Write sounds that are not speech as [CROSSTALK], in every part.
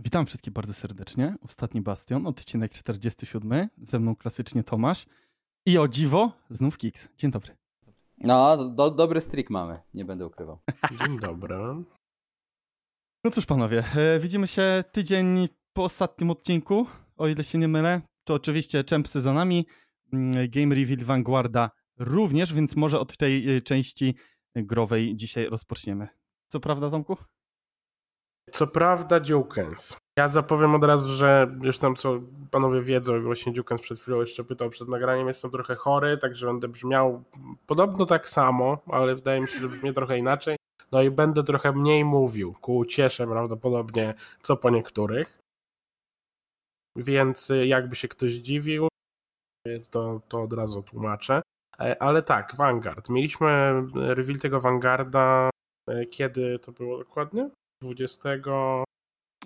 Witam wszystkich bardzo serdecznie. Ostatni Bastion, odcinek 47. Ze mną klasycznie Tomasz. I o dziwo, znów Kiks. Dzień dobry. No, do, dobry streak mamy, nie będę ukrywał. [LAUGHS] Dzień dobry. No cóż, panowie, e, widzimy się tydzień po ostatnim odcinku, o ile się nie mylę. To oczywiście Champsy za nami, mm, Game Reveal Vanguarda również, więc może od tej e, części growej dzisiaj rozpoczniemy. Co prawda, Tomku? Co prawda Dziukens. Ja zapowiem od razu, że już tam co panowie wiedzą, właśnie Dziukens przed chwilą jeszcze pytał przed nagraniem, jestem trochę chory, także będę brzmiał podobno tak samo, ale wydaje mi się, że brzmi trochę inaczej. No i będę trochę mniej mówił, ku cieszę prawdopodobnie, co po niektórych. Więc jakby się ktoś dziwił, to, to od razu tłumaczę. E, ale tak, Vanguard. Mieliśmy reveal tego Vanguarda, e, kiedy to było dokładnie? 20.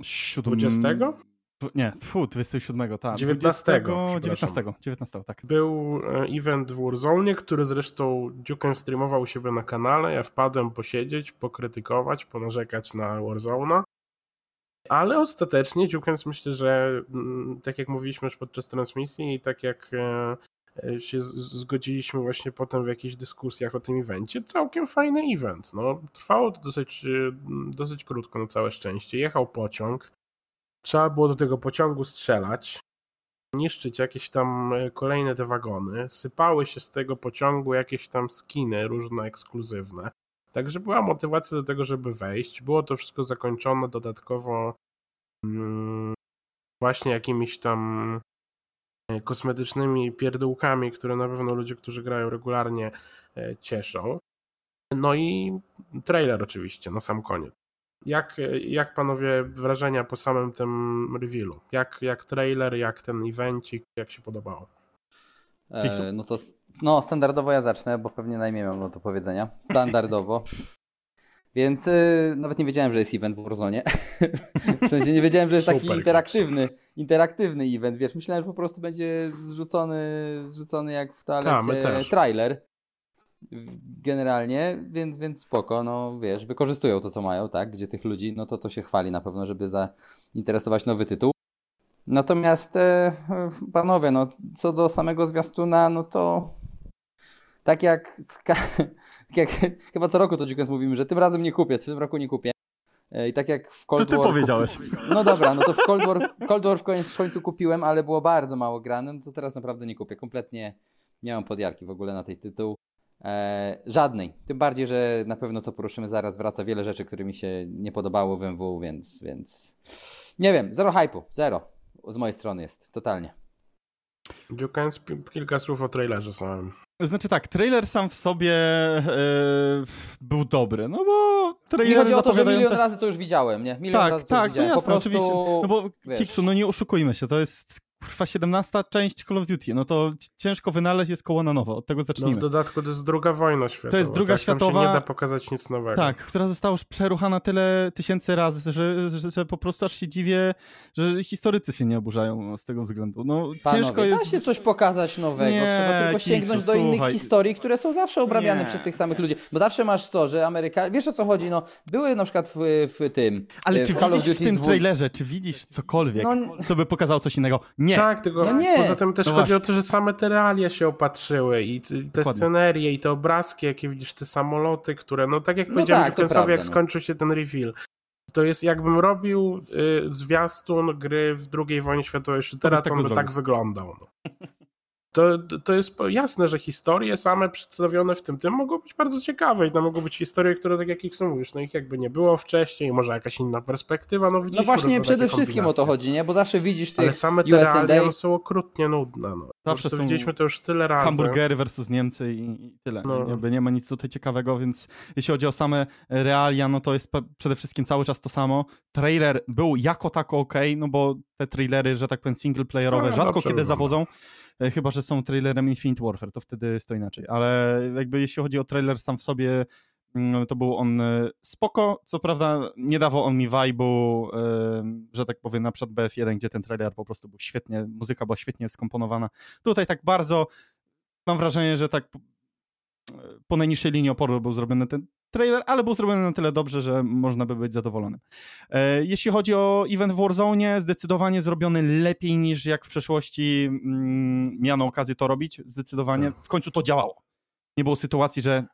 7... 20? Nie, fu, 27, tak. 19. 20, 19, 19, tak. Był e, event w Warzone, który zresztą Duke'em streamował u siebie na kanale. Ja wpadłem posiedzieć, pokrytykować, ponarzekać na Warzone'a. Ale ostatecznie Duke'em myślę, że mm, tak jak mówiliśmy już podczas transmisji i tak jak się zgodziliśmy właśnie potem w jakichś dyskusjach o tym evencie. Całkiem fajny event. No, trwało to dosyć, y, dosyć krótko, na całe szczęście. Jechał pociąg. Trzeba było do tego pociągu strzelać, niszczyć jakieś tam y, kolejne te wagony. Sypały się z tego pociągu jakieś tam skiny różne, ekskluzywne. Także była motywacja do tego, żeby wejść. Było to wszystko zakończone dodatkowo mm, właśnie jakimiś tam E, kosmetycznymi pierdółkami, które na pewno ludzie, którzy grają regularnie e, cieszą. No i trailer oczywiście na sam koniec. Jak, jak panowie wrażenia po samym tym revealu? Jak, jak trailer, jak ten evencik, jak się podobało? E, no to no, standardowo ja zacznę, bo pewnie najmniej mam do powiedzenia. Standardowo. Więc y, nawet nie wiedziałem, że jest event w Warzone. [LAUGHS] w sensie nie wiedziałem, że jest taki interaktywny, interaktywny event. Wiesz, myślałem, że po prostu będzie zrzucony, zrzucony jak w toalecie Ta, trailer. Generalnie, więc, więc spoko, no wiesz, wykorzystują to, co mają, tak, gdzie tych ludzi, no to to się chwali na pewno, żeby zainteresować nowy tytuł. Natomiast e, panowie, no co do samego zwiastuna, no to tak jak [LAUGHS] jak chyba co roku to Dziukens mówimy, że tym razem nie kupię, w tym roku nie kupię. E, I tak jak w Cold to ty War. powiedziałeś. Kupi... No dobra, no to w Cold War, Cold War w, końcu, w końcu kupiłem, ale było bardzo mało grane, no to teraz naprawdę nie kupię. Kompletnie nie mam podjarki w ogóle na tej tytuł. E, żadnej. Tym bardziej, że na pewno to poruszymy zaraz. Wraca wiele rzeczy, które mi się nie podobało w MW, więc, więc nie wiem. Zero hypu. Zero. Z mojej strony jest. Totalnie. Dziukens, kilka słów o trailerze samym. Znaczy tak, trailer sam w sobie e, był dobry, no bo trailer Nie chodzi o to, że milion razy to już widziałem, nie? Milion tak, razy tak, to już no jasne, po prostu, oczywiście. No bo wiesz... Kiksu, no nie oszukujmy się, to jest kurwa 17 część Call of Duty, no to ciężko wynaleźć jest koło na nowo, od tego zacznijmy. No w dodatku to jest druga wojna światowa. To jest druga tak? światowa. Tam się nie da pokazać nic nowego. Tak, która została już przeruchana tyle tysięcy razy, że, że, że po prostu aż się dziwię, że historycy się nie oburzają z tego względu. No Panowie, ciężko jest... da się coś pokazać nowego, nie, trzeba tylko sięgnąć Kiksu, do innych słuchaj. historii, które są zawsze obrabiane Nie. przez tych samych ludzi, bo zawsze masz to, że Ameryka... Wiesz o co chodzi, no, były na przykład w, w tym... Ale w czy Call widzisz w tym trailerze, czy widzisz cokolwiek, No, co by pokazało coś innego? Nie. Tak, tylko No nie. poza tym też No chodzi o właśnie. to, że same te realia się opatrzyły i te Dokładnie. scenerie i te obrazki, jakie widzisz, te samoloty, które, no tak jak No powiedziałem tak, Jukensowi, jak no. skończył się ten reveal, to jest jakbym robił y, zwiastun gry w II wojnie światowej shootera, byś to tak on by zrobił. tak wyglądał. No. [LAUGHS] To, to jest jasne, że historie same przedstawione w tym tym mogą być bardzo ciekawe i to mogą być historie, które tak jak ich są mówisz, no ich jakby nie było wcześniej, może jakaś inna perspektywa, no No właśnie, przede wszystkim o to chodzi, nie? Bo zawsze widzisz tych Ale same te USA realia no, są okrutnie nudne. No. Zawsze są widzieliśmy to już tyle razy. Hamburgery versus Niemcy i, i tyle. No. Nie, jakby nie ma nic tutaj ciekawego, więc jeśli chodzi o same realia, no to jest przede wszystkim cały czas to samo. Trailer był jako tako ok, no bo te trailery, że tak powiem, singleplayerowe No, rzadko kiedy wygląda. zawodzą, chyba że są trailerem Infinite Warfare, to wtedy jest to inaczej. Ale jakby jeśli chodzi o trailer sam w sobie, mm, to był on e, spoko. Co prawda nie dawał on mi vibe'u, e, że tak powiem, na przykład BF1, gdzie ten trailer po prostu był świetnie, muzyka była świetnie skomponowana. Tutaj tak bardzo mam wrażenie, że tak po- najniższej linii oporu był zrobiony ten trailer, ale był zrobiony na tyle dobrze, że można by być zadowolonym. E, jeśli chodzi o event w Warzone, zdecydowanie zrobiony lepiej niż jak w przeszłości mm, miano okazję to robić. Zdecydowanie Tak. w końcu to działało. Nie było sytuacji, że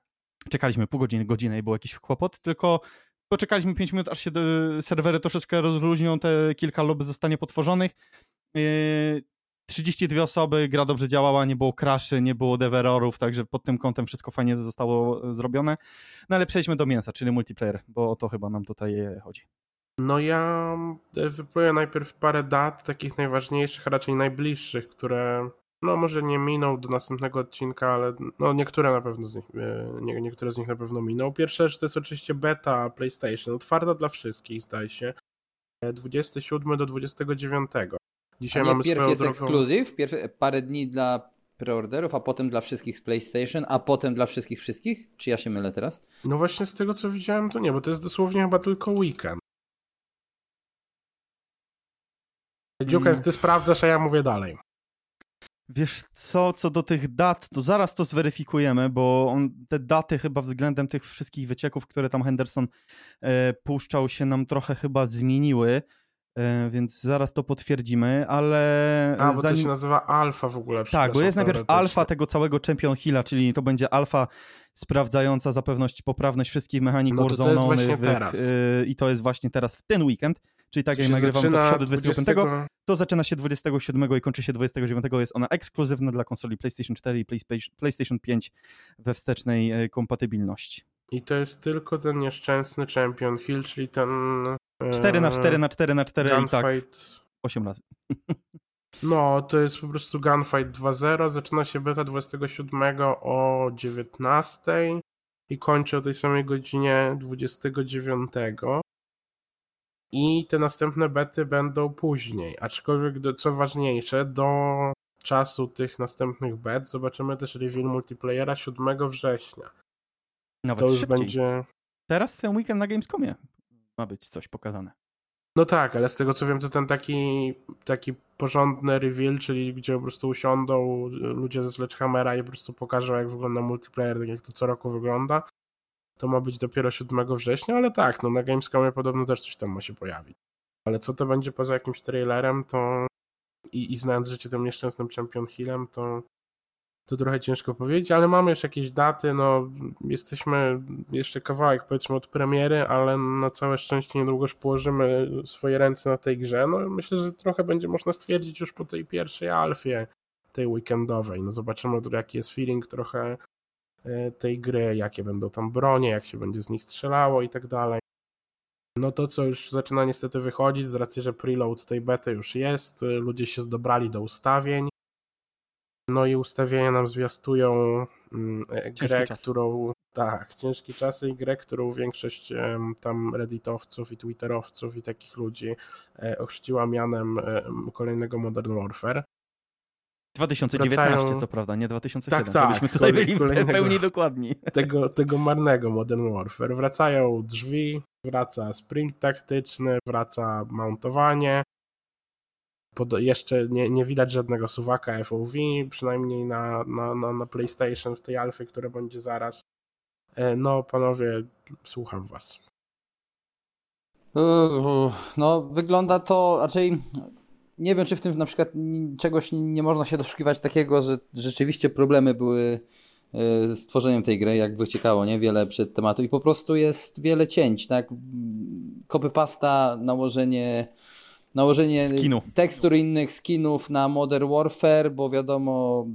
czekaliśmy pół godziny, godzinę i był jakiś kłopot, tylko poczekaliśmy 5 minut, aż się e, serwery troszeczkę rozluźnią, te kilka lobby zostanie potworzonych. E, 32 osoby, gra dobrze działała, nie było crashy, nie było deverorów, także pod tym kątem wszystko fajnie zostało e, zrobione. No ale przejdźmy do mięsa, czyli multiplayer, bo o to chyba nam tutaj e, chodzi. No ja e, wypluję najpierw parę dat, takich najważniejszych, raczej najbliższych, które no może nie miną do następnego odcinka, ale no niektóre na pewno z nich, nie, niektóre z nich na pewno miną. Pierwsza rzecz to jest oczywiście beta PlayStation, otwarta dla wszystkich zdaje się, E, 27 do 29. Dzisiaj nie mamy pierw swoją jest drogą... ekskluzyw, pierw parę dni dla preorderów, a potem dla wszystkich z PlayStation, a potem dla wszystkich wszystkich? Czy ja się mylę teraz? No właśnie z tego co widziałem to nie, bo to jest dosłownie chyba tylko weekend. Dziukens, ty sprawdzasz, a ja mówię dalej. Wiesz co, co do tych dat, to zaraz to zweryfikujemy, bo on, te daty chyba względem tych wszystkich wycieków, które tam Henderson e, puszczał się nam trochę chyba zmieniły, więc zaraz to potwierdzimy, ale A, bo zanim... to się nazywa alfa w ogóle. Tak, bo jest najpierw alfa tego całego Champion Hilla, czyli to będzie alfa sprawdzająca zapewność, poprawność wszystkich mechanik No to to jest Warzone'owych, właśnie teraz. y, i to jest właśnie teraz w ten weekend, czyli tak jak nagrywamy to w środę 25, 20 to zaczyna się 27 i kończy się 29. Jest ona ekskluzywna dla konsoli PlayStation 4 i PlayStation- PlayStation 5 we wstecznej e, kompatybilności. I to jest tylko ten nieszczęsny Champion Hill, czyli ten... 4 na e, 4 na 4 na 4 i tak Gunfight. 8 razy. [LAUGHS] No, to jest po prostu Gunfight 2.0. Zaczyna się beta 27 o 19 i kończy o tej samej godzinie 29. I te następne bety będą później. Aczkolwiek, do, co ważniejsze, do czasu tych następnych bet zobaczymy też reveal multiplayera 7 września. Nawet To już szybciej. będzie. Teraz w ten weekend na Gamescomie ma być coś pokazane. No tak, ale z tego co wiem, to ten taki, taki porządny reveal, czyli gdzie po prostu usiądą ludzie ze Sledgehammera i po prostu pokażą, jak wygląda multiplayer, tak jak to co roku wygląda. To ma być dopiero 7 września, ale tak, no na Gamescomie podobno też coś tam ma się pojawić. Ale co to będzie poza jakimś trailerem, to i, i znając życie tym nieszczęsnym Champion Hillem, to to trochę ciężko powiedzieć, ale mamy już jakieś daty, no jesteśmy jeszcze kawałek powiedzmy od premiery, ale na całe szczęście niedługo już położymy swoje ręce na tej grze. No myślę, że trochę będzie można stwierdzić już po tej pierwszej alfie, tej weekendowej. No zobaczymy jaki jest feeling trochę e, tej gry, jakie będą tam bronie, jak się będzie z nich strzelało i tak dalej. No to co już zaczyna niestety wychodzić z racji, że preload tej bety już jest, y, ludzie się zdobrali do ustawień. No i ustawienia nam zwiastują mm, e, Ciężki grę, czas. którą. Tak, ciężkie czasy i grę, którą większość tam redditowców i twitterowców i takich ludzi e, ochrzciła mianem em, kolejnego Modern Warfare. 2019, Wracają- co prawda, nie 2007, Tak, tak, tutaj byli w pełni dokładni. [LAUGHS] Tego, tego marnego Modern Warfare. Wracają drzwi, wraca sprint taktyczny, wraca mountowanie. Pod, jeszcze nie, nie widać żadnego suwaka FOV, przynajmniej na, na, na, na PlayStation w tej alfie, która będzie zaraz. E, No, panowie, słucham was. Uuu, No, wygląda to raczej. Nie wiem, czy w tym na przykład czegoś nie- nie można się doszukiwać takiego, że rzeczywiście problemy były e, z tworzeniem tej gry, jak wyciekało, nie? Wiele przed tematu i po prostu jest wiele cięć, tak? Kopy pasta, nałożenie nałożenie Skinów. tekstur innych skinów na Modern Warfare, bo wiadomo,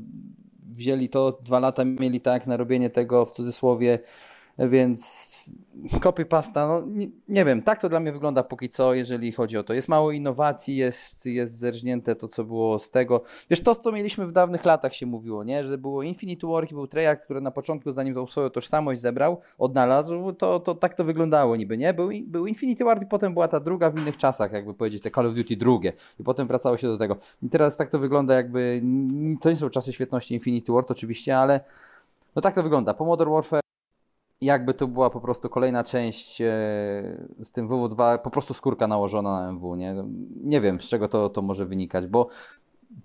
wzięli to, dwa lata mieli tak na robienie tego w cudzysłowie, więc copy pasta, no nie, nie wiem, tak to dla mnie wygląda póki co, jeżeli chodzi o to. Jest mało innowacji, jest, jest zerżnięte to, co było z tego. Wiesz, to, co mieliśmy w dawnych latach się mówiło, nie? Że było Infinity War i był Treyarch, który na początku, zanim tą swoją tożsamość zebrał, odnalazł, to, to tak to wyglądało niby, nie? Był, był Infinity War i potem była ta druga w innych czasach, jakby powiedzieć, te Call of Duty drugie. I potem wracało się do tego. I teraz tak to wygląda jakby, to nie są czasy świetności Infinity War oczywiście, ale no tak to wygląda. Po Modern Warfare jakby to była po prostu kolejna część e, z tym WW2, po prostu skórka nałożona na MW, nie? Nie wiem, z czego to, to może wynikać, bo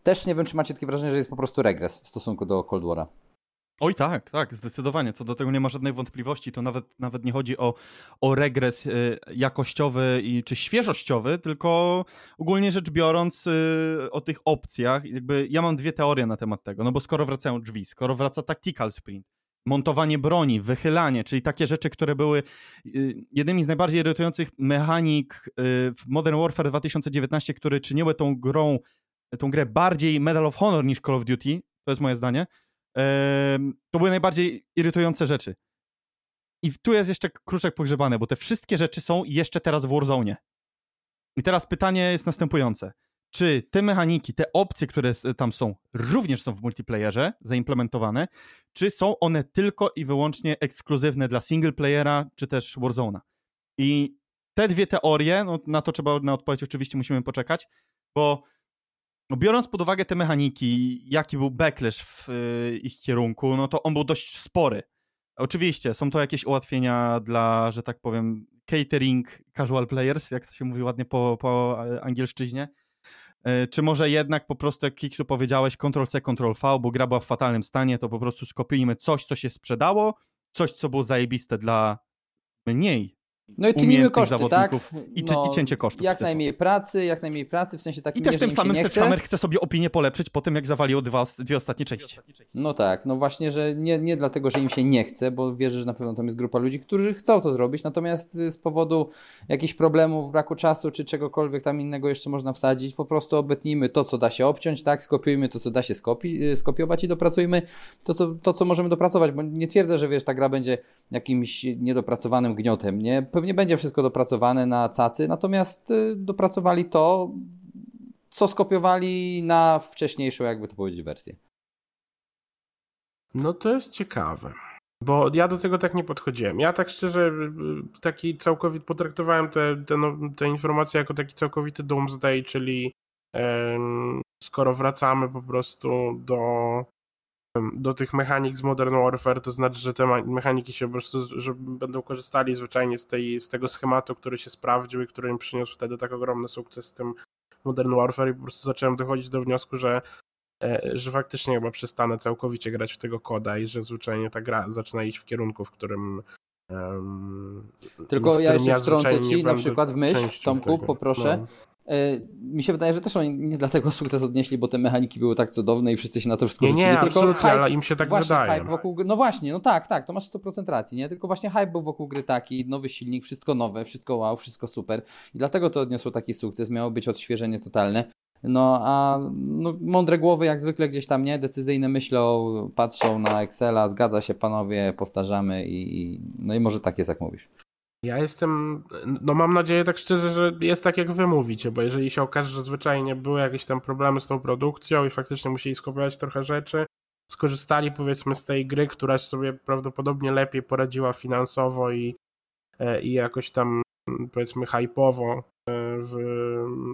też nie wiem, czy macie takie wrażenie, że jest po prostu regres w stosunku do Cold War'a. Oj tak, tak, zdecydowanie. Co do tego nie ma żadnej wątpliwości. To nawet, nawet nie chodzi o, o regres y, jakościowy i, czy świeżościowy, tylko ogólnie rzecz biorąc y, o tych opcjach. Jakby ja mam dwie teorie na temat tego. No bo skoro wracają drzwi, skoro wraca tactical sprint, montowanie broni, wychylanie, czyli takie rzeczy, które były y, jednymi z najbardziej irytujących mechanik w Modern Warfare 2019, które czyniły tą grą, tą grę bardziej Medal of Honor niż Call of Duty, to jest moje zdanie to były najbardziej irytujące rzeczy. I tu jest jeszcze kruczek pogrzebany, bo te wszystkie rzeczy są jeszcze teraz w Warzone. I teraz pytanie jest następujące. Czy te mechaniki, te opcje, które tam są, również są w multiplayerze zaimplementowane, czy są one tylko i wyłącznie ekskluzywne dla single playera, czy też Warzone'a? I te dwie teorie, no, na to trzeba na odpowiedź oczywiście musimy poczekać, bo no biorąc pod uwagę te mechaniki, jaki był backlash w y, ich kierunku, no to on był dość spory. Oczywiście, są to jakieś ułatwienia dla, że tak powiem, catering casual players, jak to się mówi ładnie po, po angielszczyźnie. E, czy może jednak po prostu, jak Kiksu powiedziałeś, Ctrl-C, Ctrl-V, bo gra była w fatalnym stanie, to po prostu skopiujmy coś, co się sprzedało, coś, co było zajebiste dla mniej no i tynimy koszty, tak? I, no, i cięcie kosztów. Jak najmniej pracy, jak najmniej pracy, w sensie takim, I też tym samym Sledgehammer chce sobie opinię polepszyć po tym, jak zawalił dwa, dwie ostatnie części. No tak, no właśnie, że nie, nie dlatego, że im się nie chce, bo wierzę, że na pewno tam jest grupa ludzi, którzy chcą to zrobić, natomiast y, z powodu jakichś problemów, braku czasu, czy czegokolwiek tam innego jeszcze można wsadzić, po prostu obetnijmy to, co da się obciąć, tak? Skopiujmy to, co da się skopi y, skopiować i dopracujmy to co, to, co możemy dopracować, bo nie twierdzę, że wiesz, ta gra będzie jakimś niedopracowanym gniotem, nie? Pewnie będzie wszystko dopracowane na cacy, natomiast y, dopracowali to, co skopiowali na wcześniejszą, jakby to powiedzieć, wersję. No to jest ciekawe. Bo ja do tego tak nie podchodziłem. Ja tak szczerze, y, taki całkowity, potraktowałem te, te, no, te jako taki całkowity doomsday, czyli skoro wracamy po prostu do do tych mechanik z Modern Warfare, to znaczy, że te mechaniki się po prostu, że będą korzystali zwyczajnie z, tej, z tego schematu, który się sprawdził i który im przyniósł wtedy tak ogromny sukces z tym Modern Warfare i po prostu zacząłem dochodzić do wniosku, że e, że faktycznie chyba przestanę całkowicie grać w tego koda i że zwyczajnie ta gra zaczyna iść w kierunku, w którym um, Tylko w ja jeszcze wtrącę ci na przykład w myśl, Tomku, tego. poproszę. No. E, mi się wydaje, że też oni nie dlatego sukces odnieśli, bo te mechaniki były tak cudowne i wszyscy się na to wszystko nie, rzucili. Nie, tylko hype, ale im się tak wydaje. Wokół, no właśnie, no tak, tak, to masz 100% racji, nie? Tylko właśnie hype był wokół gry taki, nowy silnik, wszystko nowe, wszystko wow, wszystko super. I dlatego to odniosło taki sukces, miało być odświeżenie totalne. No a no, mądre głowy jak zwykle gdzieś tam, nie? Decyzyjne myślą, patrzą na Excela, zgadza się panowie, powtarzamy i, i no i może tak jest jak mówisz. Ja jestem, no mam nadzieję tak szczerze, że jest tak jak wy mówicie, bo jeżeli się okaże, że zwyczajnie były jakieś tam problemy z tą produkcją i faktycznie musieli skopiować trochę rzeczy, skorzystali powiedzmy z tej gry, która sobie prawdopodobnie lepiej poradziła finansowo i, e, i jakoś tam powiedzmy hypowo e, w,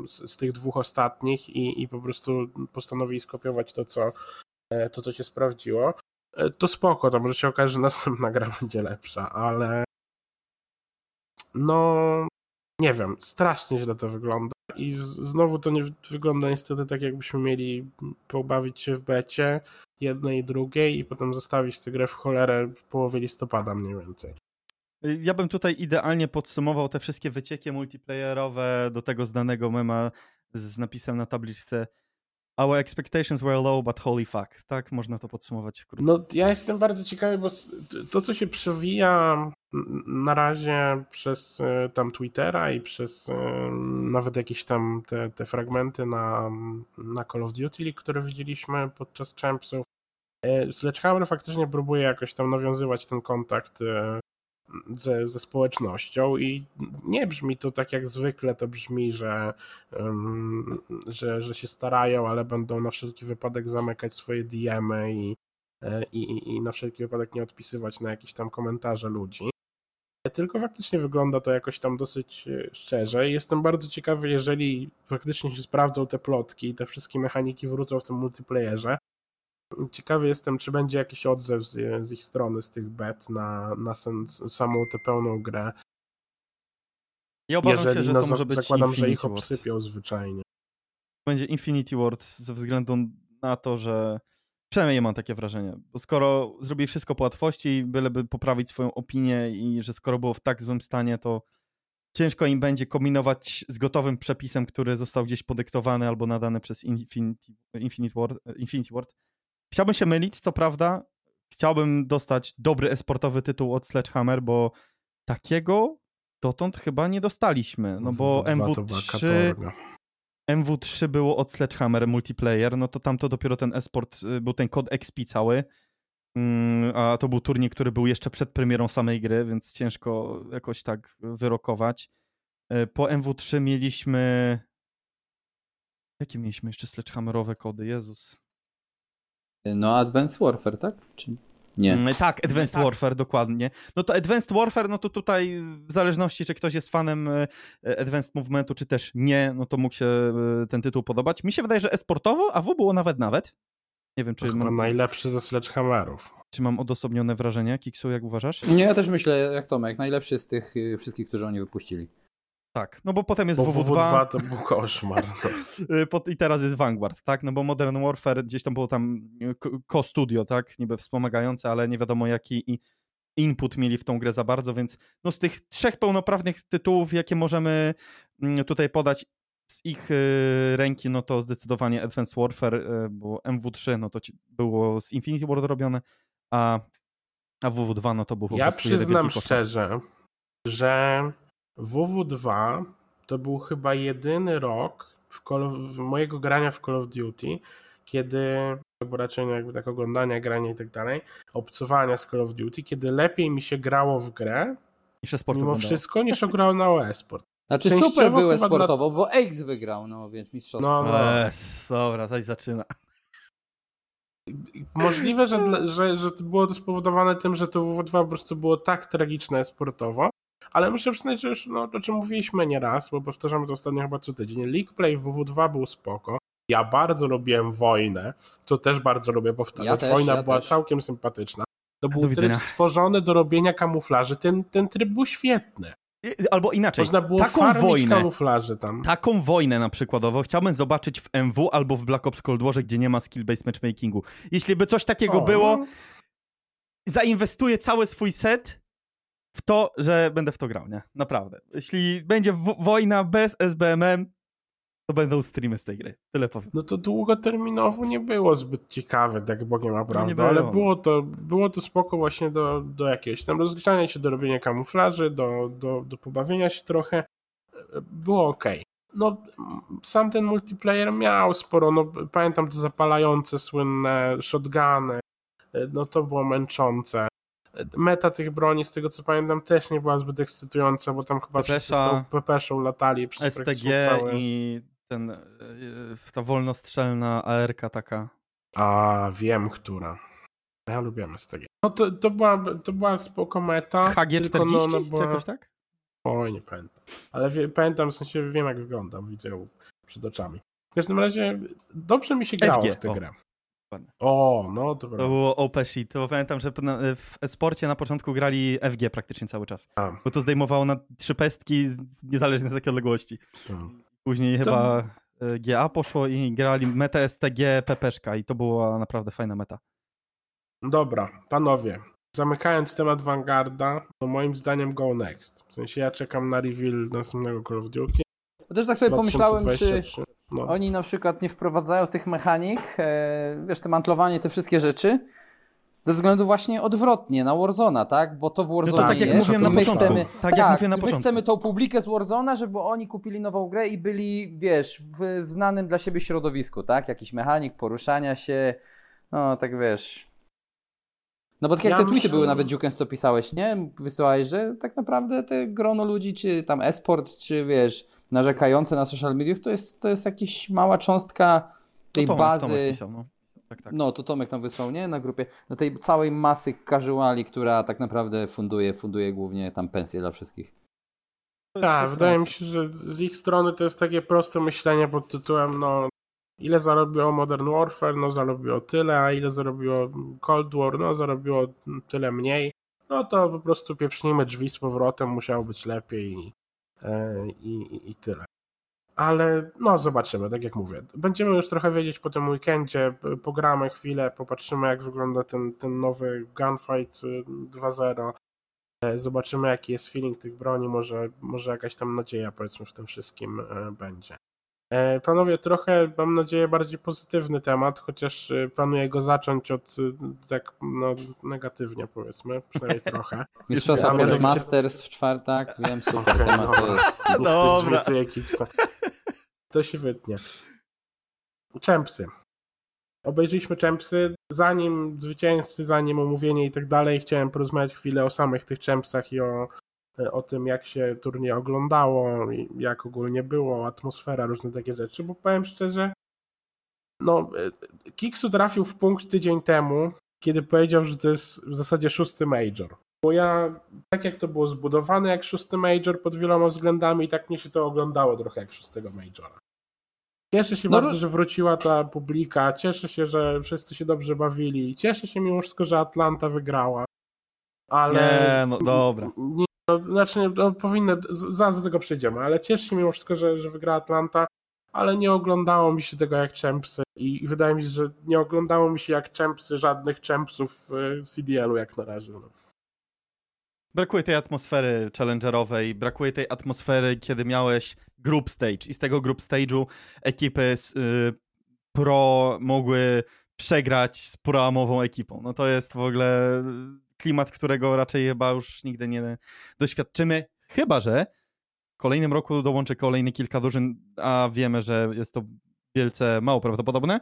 z, z, tych dwóch ostatnich i, i po prostu postanowili skopiować to co, e, to, co się sprawdziło, to spoko, to może się okaże, że [LAUGHS] następna gra będzie lepsza, ale no nie wiem, strasznie źle to wygląda i znowu to nie wygląda niestety tak jakbyśmy mieli pobawić się w becie jednej i drugiej i potem zostawić tę grę w cholerę w połowie listopada mniej więcej. Ja bym tutaj idealnie podsumował te wszystkie wycieki multiplayerowe do tego znanego mema z napisem na tabliczce Our expectations were low, but holy fuck. Tak można to podsumować krótko. No, ja jestem bardzo ciekawy, bo to, co się przewija na razie przez e, tam Twittera i przez e, nawet jakieś tam te, te fragmenty na, na Call of Duty, które widzieliśmy podczas Champsów, e, Sledgehammer faktycznie próbuje jakoś tam nawiązywać ten kontakt ze, ze społecznością i nie brzmi to tak jak zwykle, to brzmi, że, um, że, że się starają, ale będą na wszelki wypadek zamykać swoje DM-y i, e, i, i na wszelki wypadek nie odpisywać na jakieś tam komentarze ludzi. Tylko faktycznie wygląda to jakoś tam dosyć e, szczerze. Jestem bardzo ciekawy, jeżeli faktycznie się sprawdzą te plotki i te wszystkie mechaniki wrócą w tym multiplayerze, Ciekawy jestem, czy będzie jakiś odzew z, z ich strony, z tych bet na, na sen, samą tę pełną grę. Ja obawiam Jeżeli, się, że no, to może być Zakładam, Infinity że ich obsypią zwyczajnie. Będzie Infinity Ward ze względu na to, że Przynajmniej mam takie wrażenie. Bo skoro zrobili wszystko po łatwości, byleby poprawić swoją opinię i że skoro było w tak złym stanie, to ciężko im będzie kombinować z gotowym przepisem, który został gdzieś podyktowany albo nadany przez Infinity, Infinity, Ward, Infinity Ward. Chciałbym się mylić, co prawda. Chciałbym dostać dobry esportowy tytuł od Sledgehammer, bo takiego dotąd chyba nie dostaliśmy. No bo MW3, MW3 było od Sledgehammer multiplayer, no to tam to dopiero ten esport, y, był ten kod XP cały, mm, a to był turniej, który był jeszcze przed premierą samej gry, więc ciężko jakoś tak wyrokować. Y, po MW3 mieliśmy... Jakie mieliśmy jeszcze sledgehammerowe kody? Jezus. No Advanced Warfare, tak? Czy... Nie. Mm, tak, Advanced tak. Warfare, dokładnie. No to Advanced Warfare, no to tutaj w zależności, czy ktoś jest fanem e, Advanced Movementu, czy też nie, no to mógł się e, ten tytuł podobać. Mi się wydaje, że esportowo, a W było nawet nawet. Nie wiem, czy to mam... najlepszy ze Sledgehammerów. Czy mam odosobnione wrażenie, Kiksu, jak uważasz? Nie, ja też myślę, jak Tomek, najlepszy z tych y, wszystkich, którzy oni wypuścili. Tak, no bo potem jest bo WW2. WW2 to był koszmar. No. [LAUGHS] I teraz jest Vanguard, tak? No bo Modern Warfare gdzieś tam było tam co-studio, tak? Niby wspomagające, ale nie wiadomo jaki input mieli w tą grę za bardzo, więc no z tych trzech pełnoprawnych tytułów, jakie możemy mm, tutaj podać z ich y, ręki, no to zdecydowanie Advanced Warfare, y, bo MW3 no to było z Infinity Ward robione, a, a WW2 no to był po Ja przyznam szczerze, że WW2 to był chyba jedyny rok w, w mojego grania w Call of Duty, kiedy albo raczej jakby tak oglądania, grania i tak dalej, obcowania z Call of Duty, kiedy lepiej mi się grało w grę niż mimo wyglądało. wszystko, niż ograło na e-sport. [LAUGHS] Znaczy super był e-sportowo, dla... bo Aix wygrał, no więc mistrzostwo. No, no. Yes, dobra, zaś zaczyna. Możliwe, że, że, że było to spowodowane tym, że to WW2 po prostu było tak tragiczne sportowo, ale muszę przyznać, że już no, o czym mówiliśmy nieraz, bo powtarzamy to ostatnio chyba co tydzień. League Play w WW2 był spoko. Ja bardzo lubiłem wojnę, co też bardzo lubię powtarzać. Ja Wojna ja była też. całkiem sympatyczna. To był tryb stworzony do robienia kamuflaży. Ten, ten tryb był świetny. Albo inaczej, Można było taką wojnę, kamuflaży tam. Taką wojnę na przykładowo chciałbym zobaczyć w MW albo w Black Ops Cold War, gdzie nie ma skill-based matchmakingu. Jeśli by coś takiego o. było, zainwestuję cały swój set w to, że będę w to grał, nie? Naprawdę. Jeśli będzie wojna bez SBMM, to będą streamy z tej gry. Tyle powiem. No to długoterminowo nie było zbyt ciekawe, tak Bogiem naprawdę, no ale było to, było to spoko właśnie do, do jakiegoś tam rozgrzania się, do robienia kamuflaży, do, do, do pobawienia się trochę. Było ok. No, sam ten multiplayer miał sporo, no pamiętam te zapalające, słynne shotguny, no to było męczące meta tych broni, z tego co pamiętam, też nie była zbyt ekscytująca, bo tam chyba wszyscy z tą Pepeszą latali. STG całe... i ten, e, ta wolnostrzelna ARK taka. A, wiem, która. Ja lubiłem STG. No to, to, była, to była spoko meta. HG40 no, no, była... jakoś tak? Oj, nie pamiętam. Ale wie, pamiętam, w sensie wiem jak wygląda, widzę ją przed oczami. W każdym razie dobrze mi się grało FG. w tę grę. O, no to, to było OP. To pamiętam, że w esporcie na początku grali FG praktycznie cały czas. A. Bo to zdejmowało na trzy pestki niezależnie z jakiej odległości. To. Później to... chyba e, GA poszło i grali metę STG PPszka i to była naprawdę fajna meta. Dobra, panowie. Zamykając temat Vanguarda, to moim zdaniem go next. W sensie ja czekam na reveal następnego Call of Duty. Też tak sobie pomyślałem, czy no. Oni na przykład nie wprowadzają tych mechanik, e, wiesz, te mantlowanie, te wszystkie rzeczy, ze względu właśnie odwrotnie, na Warzona, tak? Bo to w Warzone no to tak jak jest. Mówiłem na początku. Chcemy, tak, tak jak mówiłem na początku. My chcemy tą publikę z Warzona, żeby oni kupili nową grę i byli, wiesz, w, w znanym dla siebie środowisku, tak? Jakiś mechanik poruszania się, no tak wiesz. No bo tak jak ja te tweety myślę... były nawet Dziukens, co pisałeś, nie? Wysyłałeś, że tak naprawdę te grono ludzi, czy tam esport, czy wiesz, narzekające na social mediach, to jest, to jest jakaś mała cząstka tej to Tomek, bazy. Tomek pisał, no. Tak, tak. no, to Tomek tam wysłał, nie? Na grupie. No tej całej masy casuali, która tak naprawdę funduje, funduje głównie tam pensje dla wszystkich. Tak, wydaje mi się, że z ich strony to jest takie proste myślenie pod tytułem, no ile zarobiło Modern Warfare, no zarobiło tyle, a ile zarobiło Cold War, no zarobiło tyle mniej. No to po prostu pieprznijmy drzwi z powrotem, musiało być lepiej E, i, i tyle. Ale no zobaczymy, tak jak mówię. Będziemy już trochę wiedzieć po tym weekendzie, pogramy chwilę, popatrzymy jak wygląda ten, ten nowy Gunfight 2.0. E, zobaczymy jaki jest feeling tych broni, może, może jakaś tam nadzieja powiedzmy w tym wszystkim e, będzie. E, panowie, trochę mam nadzieję bardziej pozytywny temat, chociaż planuję go zacząć od tak no, negatywnie powiedzmy, przynajmniej [LAUGHS] trochę. Mistrzostwa Polish Masters w czwartek, wiem, super okay, temat to jest. Dobra. To się wytnie. Czempsy. Obejrzeliśmy Czempsy. Zanim zwycięzcy, zanim omówienie i tak dalej, chciałem porozmawiać chwilę o samych tych Czempsach i o, o tym, jak się turniej oglądało, jak ogólnie było, atmosfera, różne takie rzeczy, bo powiem szczerze, no, Kiksu trafił w punkt tydzień temu, kiedy powiedział, że to jest w zasadzie szósty major. Bo ja, tak jak to było zbudowane jak szósty major pod wieloma względami, tak mi się to oglądało trochę jak szóstego majora. Cieszę się no, bardzo, że wróciła ta publika. Cieszę się, że wszyscy się dobrze bawili. Cieszę się mimo wszystko, że Atlanta wygrała. Ale. Nie, no dobra. Nie, no, znaczy, no, powinny, zaraz do tego przejdziemy, ale cieszę się mimo wszystko, że, że wygrała Atlanta, ale nie oglądało mi się tego jak Champsy i wydaje mi się, że nie oglądało mi się jak Champsy żadnych Champsów CDL-u jak na razie. No. Brakuje tej atmosfery challengerowej, brakuje tej atmosfery, kiedy miałeś group stage i z tego group stage'u ekipy z, y, pro mogły przegrać z proamową ekipą. No to jest w ogóle klimat, którego raczej chyba już nigdy nie doświadczymy, chyba że w kolejnym roku dołączy kolejny kilka drużyn, a wiemy, że jest to wielce mało prawdopodobne.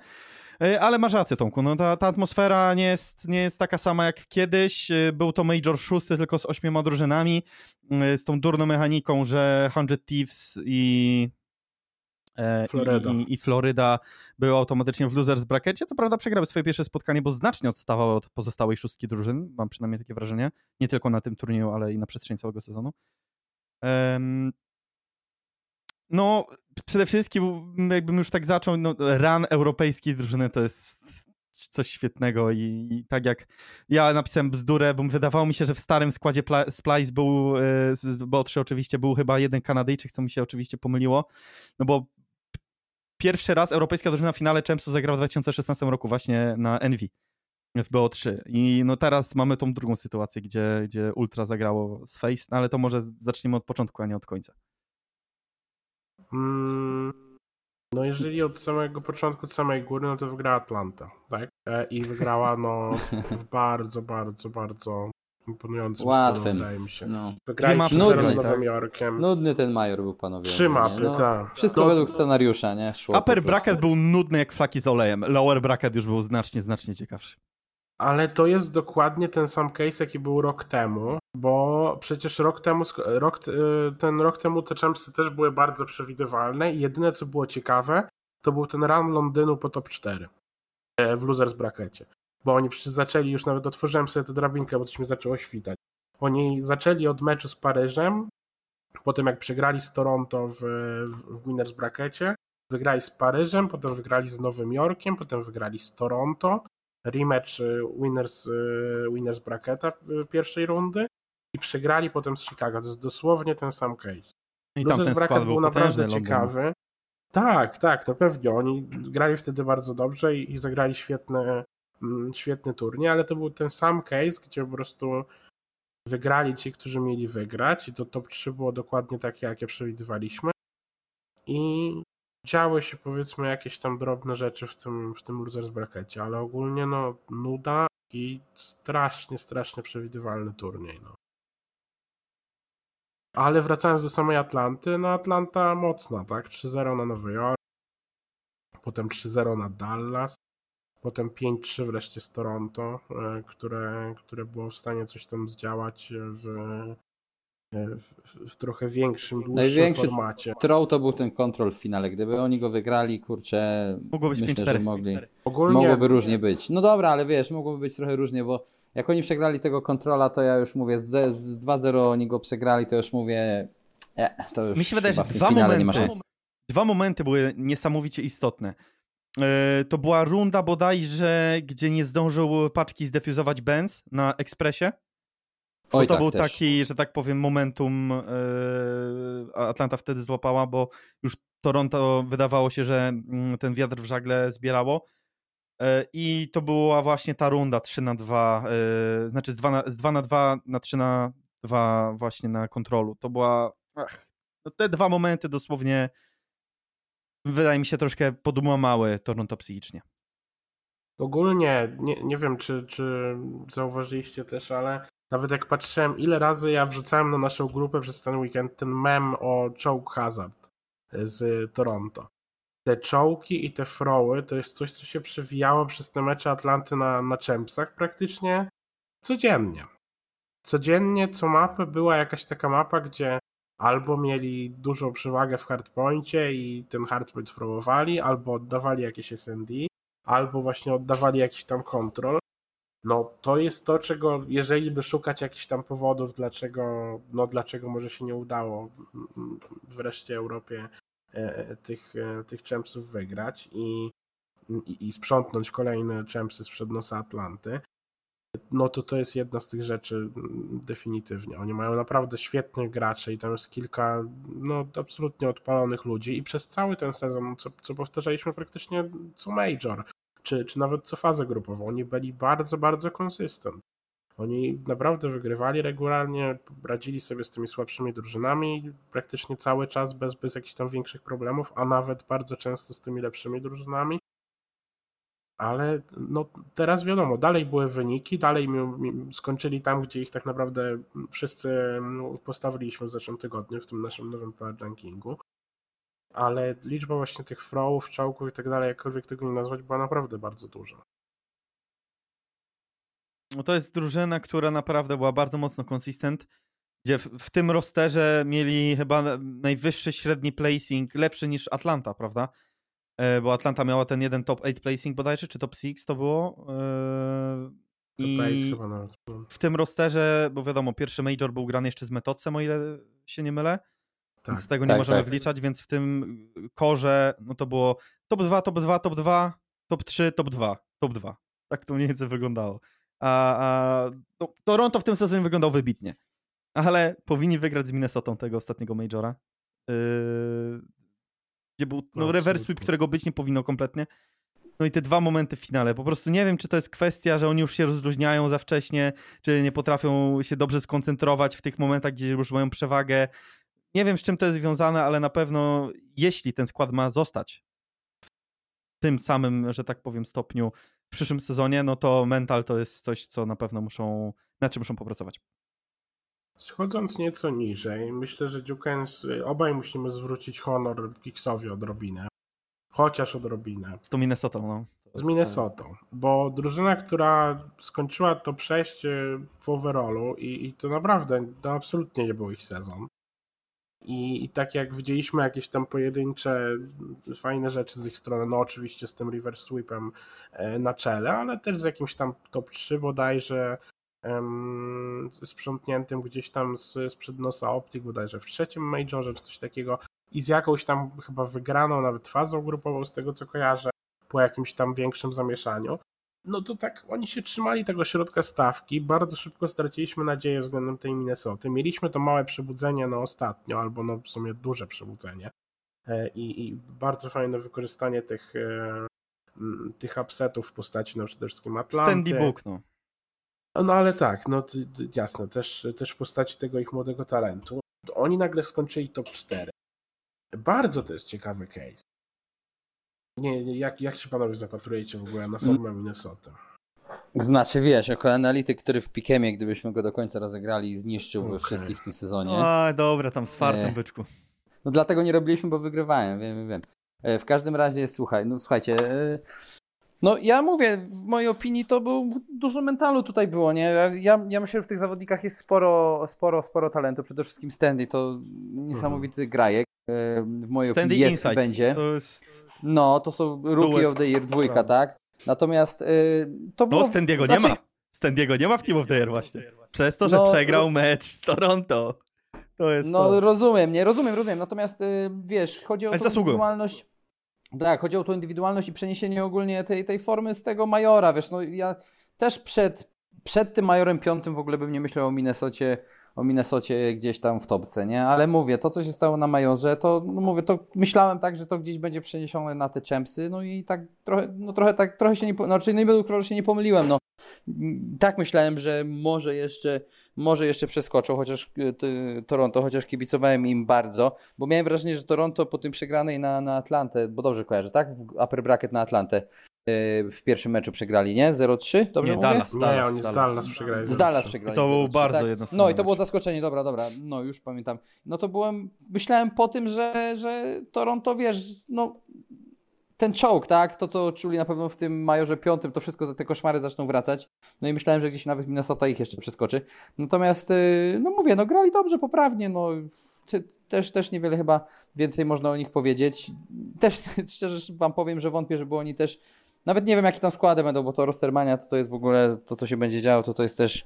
E, ale masz rację, Tomku. No, ta, ta atmosfera nie jest, nie jest taka sama jak kiedyś. E, był to Major 6 tylko z ośmioma drużynami, e, z tą durną mechaniką, że 100 Thieves i Floryda. I, i, Floryda były automatycznie w losers brackecie. Co prawda przegrały swoje pierwsze spotkanie, bo znacznie odstawały od pozostałej szóstki drużyn. Mam przynajmniej takie wrażenie. Nie tylko na tym turnieju, ale i na przestrzeni całego sezonu. Um, no, przede wszystkim, jakbym już tak zaczął, no, run europejskiej drużyny to jest coś świetnego i, i, tak jak ja napisałem bzdurę, bo wydawało mi się, że w starym składzie Splice był, bo trzy oczywiście był chyba jeden Kanadyjczyk, co mi się oczywiście pomyliło, no bo pierwszy raz europejska drużyna w finale Champsu zagrała w 2016 roku właśnie na Envy w BO3 i no teraz mamy tą drugą sytuację, gdzie, gdzie Ultra zagrało z Face, no ale to może zaczniemy od początku, a nie od końca. Mm, no jeżeli od samego początku, od samej góry, no to wygrała Atlanta, tak? E, I wygrała no w [LAUGHS] bardzo, bardzo, bardzo imponującym Łatwym. wydaje mi się. No. Wygrali nudny, z Nowym tak? Jorkiem. Nudny ten major był, panowie. Trzy mapy, no, tak. Wszystko no, według scenariusza, nie? Szło Upper bracket był nudny jak flaki z olejem. Lower bracket już był znacznie, znacznie ciekawszy. Ale to jest dokładnie ten sam case, jaki był rok temu, bo przecież rok temu, rok, y, ten rok temu te champsy też były bardzo przewidywalne i jedyne co było ciekawe, to był ten run Londynu po top 4 e, w losers brackecie. Bo oni przecież zaczęli, już nawet otworzyłem sobie tę drabinkę, bo coś mi zaczęło świtać. Oni zaczęli od meczu z Paryżem, potem jak przegrali z Toronto w, w winners brackecie, wygrali z Paryżem, potem wygrali z Nowym Jorkiem, potem wygrali z Toronto, rematch y, winners, y, winners bracketa pierwszej rundy i przegrali potem z Chicago. To jest dosłownie ten sam case. I tam ten bracket był, naprawdę ciekawy. Tak, tak, to pewnie. Oni grali wtedy bardzo dobrze i, i zagrali świetne, świetny turniej, ale to był ten sam case, gdzie po prostu wygrali ci, którzy mieli wygrać i to top 3 było dokładnie takie, jakie przewidywaliśmy. I działy się powiedzmy jakieś tam drobne rzeczy w tym, w tym losers brackecie, ale ogólnie no nuda i strasznie, strasznie przewidywalny turniej. No. Ale wracając do samej Atlanty, no Atlanta mocna, tak? 3-0 na Nowy Jork, potem 3-0 na Dallas, potem 5-3 wreszcie z Toronto, e, które, które było w stanie coś tam zdziałać w, w, w, trochę większym, dłuższym Największy formacie. Troll to był ten kontrol w finale. Gdyby oni go wygrali, kurczę, Mogło być myślę, 5-4. że mogli. Ogólnie... Mogłoby różnie być. No dobra, ale wiesz, mogłoby być trochę różnie, bo jak oni przegrali tego kontrola, to ja już mówię, z, z 2-0 oni go przegrali, to już mówię, e, to już Mi się wydaje, że dwa momenty, dwa momenty były niesamowicie istotne. E, to była runda bodajże, gdzie nie zdążył paczki zdefuzować Benz na ekspresie Oj, to tak, był też. taki, że tak powiem, momentum yy, Atlanta wtedy złapała, bo już Toronto wydawało się, że mm, ten wiatr w żagle zbierało. Yy, I to była właśnie ta runda 3 na 2, yy, znaczy z 2 na, z 2 na 2 na 3 na 2 właśnie na kontrolu. To była. Ach, no te dwa momenty dosłownie wydaje mi się troszkę podłamały Toronto psychicznie. Ogólnie, nie, nie wiem czy, czy zauważyliście też, ale nawet jak patrzyłem, ile razy ja wrzucałem na naszą grupę przez ten weekend ten mem o choke hazard z Toronto. Te czołki i te froły to jest coś, co się przewijało przez te mecze Atlanty na, na Champsach praktycznie codziennie. Codziennie, co mapę była jakaś taka mapa, gdzie albo mieli dużą przewagę w hardpoincie i ten hardpoint throwowali, albo oddawali jakieś SND, albo właśnie oddawali jakiś tam kontrol. No to jest to, czego jeżeli by szukać jakichś tam powodów, dlaczego, no dlaczego może się nie udało wreszcie Europie e, tych, e, tych champsów wygrać i, i, i sprzątnąć kolejne champsy sprzed nosa Atlanty, no to to jest jedna z tych rzeczy mm, definitywnie. Oni mają naprawdę świetnych graczy i tam jest kilka no, absolutnie odpalonych ludzi i przez cały ten sezon, co, co powtarzaliśmy praktycznie co major, czy, czy nawet co fazę grupową, oni byli bardzo, bardzo konsystent. Oni naprawdę wygrywali regularnie, radzili sobie z tymi słabszymi drużynami praktycznie cały czas bez, bez jakichś tam większych problemów, a nawet bardzo często z tymi lepszymi drużynami ale no teraz wiadomo, dalej były wyniki, dalej skończyli tam, gdzie ich tak naprawdę wszyscy postawiliśmy w zeszłym tygodniu, w tym naszym nowym power rankingu. Ale liczba właśnie tych frołów, czołków i tak dalej, jakkolwiek tego nie nazwać, była naprawdę bardzo duża. No to jest drużyna, która naprawdę była bardzo mocno konsystent, gdzie w, w tym rosterze mieli chyba najwyższy średni placing, lepszy niż Atlanta, prawda? E, bo Atlanta miała ten jeden top 8 placing bodajże, czy top 6 to było. E, I w tym rosterze, bo wiadomo, pierwszy major był grany jeszcze z Metocem, o ile się nie mylę. Tak. Więc tego nie tak, możemy tak. wliczać, więc w tym korze no to było top 2, top 2, top 2, top 3, top 2, top 2. Tak to mniej więcej wyglądało. A, a no, Toronto w tym sezonie wyglądał wybitnie. Ale powinni wygrać z Minnesotą tego ostatniego majora. Yy, gdzie był no, no reverse sweep, którego być nie powinno kompletnie. No i te dwa momenty w finale. Po prostu nie wiem, czy to jest kwestia, że oni już się rozluźniają za wcześnie, czy nie potrafią się dobrze skoncentrować w tych momentach, gdzie już mają przewagę. Nie wiem, z czym to jest związane, ale na pewno jeśli ten skład ma zostać w tym samym, że tak powiem, stopniu w przyszłym sezonie, no to mental to jest coś, co na pewno muszą, na czym muszą popracować. Schodząc nieco niżej, myślę, że Dukens, obaj musimy zwrócić honor Kiksowi odrobinę. Chociaż odrobinę. Z tą Minnesotą, no. Z Minnesotą, bo drużyna, która skończyła to przejście w overallu i, i to naprawdę to absolutnie nie był ich sezon. I, I, tak jak widzieliśmy jakieś tam pojedyncze fajne rzeczy z ich strony, no oczywiście z tym reverse sweepem e, na czele, ale też z jakimś tam top 3 bodajże, sprzątniętym gdzieś tam z, sprzed nosa Optik, bodajże w trzecim majorze czy coś takiego i z jakąś tam chyba wygraną nawet fazą grupową z tego co kojarzę po jakimś tam większym zamieszaniu. No to tak oni się trzymali tego środka stawki, bardzo szybko straciliśmy nadzieję względem tej Minnesoty. Mieliśmy to małe przebudzenie no ostatnio, albo no w sumie duże przebudzenie e, i, i bardzo fajne wykorzystanie tych e, tych upsetów w postaci no przede wszystkim Atlanty. Standy Book, no. No ale tak, no jasne, też, też w postaci tego ich młodego talentu. Oni nagle skończyli top 4. Bardzo to jest ciekawy case. Nie, jak, jak się panowie zapatrujecie w ogóle na formę mm. Minnesota? Znaczy, wiesz, jako analityk, który w Pikemie, gdybyśmy go do końca rozegrali, zniszczyłby okay. wszystkich w tym sezonie. A, dobra, tam z fartem, e... byczku. No dlatego nie robiliśmy, bo wygrywałem, wiem, wiem. E, w każdym razie, słuchaj, no słuchajcie, e, no ja mówię, w mojej opinii to był dużo mentalu tutaj było, nie? Ja, ja myślę, że w tych zawodnikach jest sporo, sporo, sporo talentu. Przede wszystkim Standy to niesamowity mhm. grajek. E, w mojej Standy opinii jest będzie. To jest... No, to są Rookie of the Year dwójka, tak? Natomiast y, to no, było... No, Standiego znaczy... nie ma. Standiego nie ma w Team of the Year właśnie. Przez to, że no, przegrał mecz z Toronto. To jest No to. rozumiem, nie, rozumiem, rozumiem. Natomiast y, wiesz, chodzi o tą indywidualność tak, chodzi o tą indywidualność i przeniesienie ogólnie tej, tej formy z tego Majora, wiesz, no ja też przed przed tym Majorem Piątym w ogóle bym nie myślał o Minnesocie, o Minnesocie gdzieś tam w topce, nie? Ale mówię, to co się stało na Majorze, to no mówię, to myślałem tak, że to gdzieś będzie przeniesione na te Champsy, no i tak trochę, no trochę tak, trochę się nie, no czyli nie, się nie pomyliłem, no. Tak myślałem, że może jeszcze może jeszcze przeskoczą, chociaż y, Toronto, chociaż kibicowałem im bardzo, bo miałem wrażenie, że Toronto po tym przegranej na, na Atlantę, bo dobrze kojarzę, tak? W upper bracket na Atlantę y, w pierwszym meczu przegrali, nie? 0-3? Dobrze nie, mówię? Dallas, Dallas, nie, oni z Dallas przegrali. Z Dallas przegrali. To był bardzo tak? No i to było zaskoczenie, dobra, dobra, no już pamiętam. No to byłem, myślałem po tym, że, że Toronto, wiesz, no ten czołg, tak, to co czuli na pewno w tym majorze piątym, to wszystko, te koszmary zaczną wracać. No i myślałem, że gdzieś nawet Minnesota ich jeszcze przeskoczy. Natomiast, y, no mówię, no grali dobrze, poprawnie, no też, też niewiele chyba więcej można o nich powiedzieć. Też [LAUGHS] szczerze wam powiem, że wątpię, żeby oni też nawet nie wiem, jakie tam składy będą, bo to Rostermania to, to jest w ogóle to, co się będzie działo, to to jest też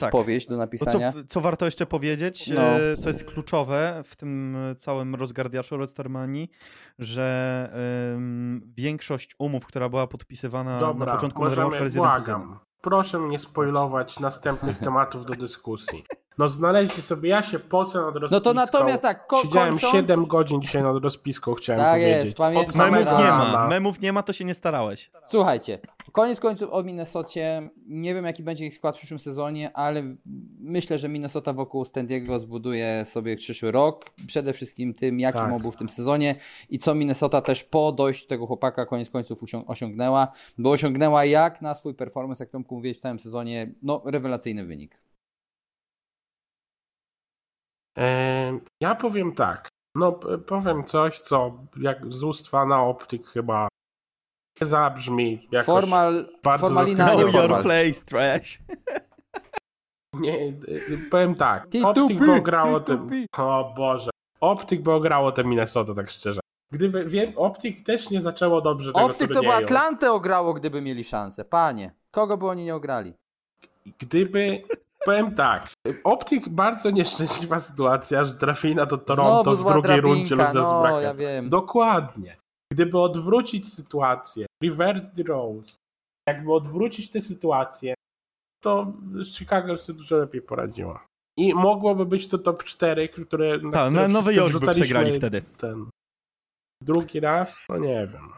tak. powieść do napisania. Co, co, warto jeszcze powiedzieć, no. E, co jest kluczowe w tym całym rozgardiaszu Rostermanii, że um, większość umów, która była podpisywana Dobra, na początku Warfare jest błagam. Proszę mnie spoilować następnych tematów do dyskusji. No znaleźli sobie, ja się pocę nad rozpiską. No to natomiast tak, ko- Siedziałem kończąc... 7 godzin dzisiaj nad rozpiską, chciałem tak powiedzieć. Jest, pamiętam. Memów nie ma, memów nie ma, to się nie starałeś. Słuchajcie, koniec końców o Minnesocie, nie wiem jaki będzie ich skład w przyszłym sezonie, ale myślę, że Minnesota wokół Standiego zbuduje sobie przyszły rok, przede wszystkim tym, jaki tak. był w tym sezonie i co Minnesota też po dojściu tego chłopaka koniec końców osiągnęła, bo osiągnęła jak na swój performance, jak Tomku mówiłeś w całym sezonie, no rewelacyjny wynik. Ja powiem tak. No, powiem coś, co jak z ust na optyk chyba nie zabrzmi jakoś Formal, bardzo formalina, Know your formal. place, trash. Nie, powiem tak. Optyk by ograł o tym. O Boże. Optyk by ograł o tym Minnesota, tak szczerze. Gdyby, wiem, Optik też nie zaczęło dobrze tego Optyk to by Atlantę ograło, gdyby mieli szansę. Panie, kogo by oni nie ograli? Gdyby Powiem tak, Optik bardzo nieszczęśliwa sytuacja, że trafili na to Toronto w drugiej drabinka, rundzie Losers no, ja wiem. Dokładnie. Gdyby odwrócić sytuację, reverse the roles, jakby odwrócić tę sytuację, to Chicago sobie dużo lepiej poradziła. I mogłoby być to top 4, które. Na Ta, na Nowy Jork by przegrali wtedy. Ten drugi raz, no nie wiem.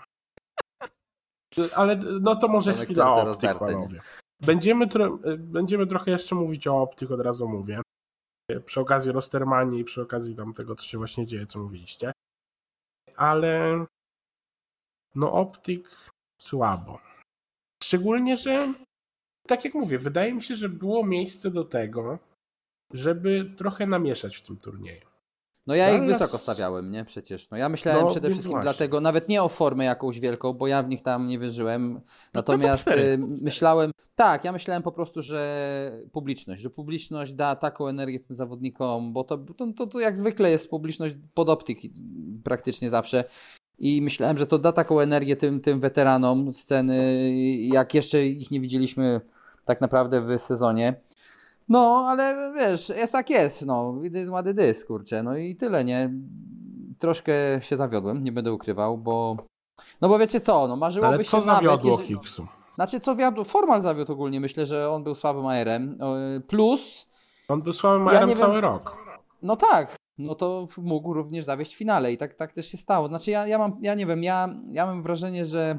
Ale no to może chwila optyk, panowie. Będziemy, tro będziemy trochę jeszcze mówić o optyk, od razu mówię. Przy okazji Rostermanii i przy okazji tam tego, co się właśnie dzieje, co mówiliście. Ale no optyk słabo. Szczególnie, że tak jak mówię, wydaje mi się, że było miejsce do tego, żeby trochę namieszać w tym turnieju. No ja ich wysoko stawiałem, nie? Przecież. No ja myślałem no, przede wszystkim właśnie. dlatego, nawet nie o formę jakąś wielką, bo ja w nich tam nie wierzyłem. No Natomiast no myślałem, tak, ja myślałem po prostu, że publiczność, że publiczność da taką energię tym zawodnikom, bo to, to, to, to jak zwykle jest publiczność pod optyki praktycznie zawsze. I myślałem, że to da taką energię tym, tym weteranom sceny, jak jeszcze ich nie widzieliśmy tak naprawdę w sezonie. No, ale wiesz, jest jak jest, no, jest ładny dysk, kurczę, no i tyle, nie? Troszkę się zawiodłem, nie będę ukrywał, bo, no bo wiecie co, no marzyłoby ale się co zawiodło nawet, Kiksu? Znaczy, co wiodło, Formal zawiódł ogólnie, myślę, że on był słabym AR-em, plus... On był słabym AR-em ja cały wiem, rok. No tak, no to mógł również zawieść w finale i tak, tak też się stało. Znaczy ja, ja mam, ja nie wiem, ja, ja mam wrażenie, że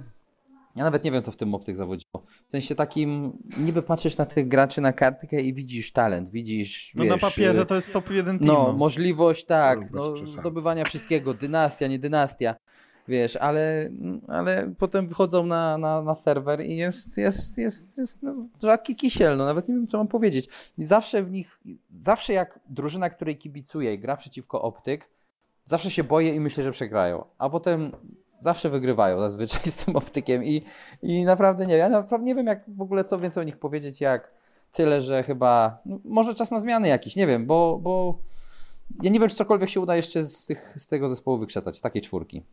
ja nawet nie wiem, co w tym optyk zawodziło. W sensie takim, niby patrzysz na tych graczy na kartkę i widzisz talent, widzisz. No wiesz, na papierze to jest top 1 team. No, możliwość, tak, no, zdobywania wszystkiego, dynastia, nie dynastia. Wiesz, ale, ale potem wychodzą na, na, na serwer i jest, jest, jest, jest no, rzadki kisiel, no nawet nie wiem, co mam powiedzieć. I zawsze w nich, zawsze jak drużyna, której kibicuję i gra przeciwko optyk, zawsze się boję i myślę, że przegrają. A potem zawsze wygrywają zazwyczaj [LAUGHS] z tym optykiem i, i naprawdę nie, ja naprawdę nie wiem jak w ogóle co więcej o nich powiedzieć, jak tyle, że chyba no, może czas na zmiany jakiś, nie wiem, bo, bo ja nie wiem, czy cokolwiek się uda jeszcze z, tych, z tego zespołu wykrzesać, z takiej czwórki.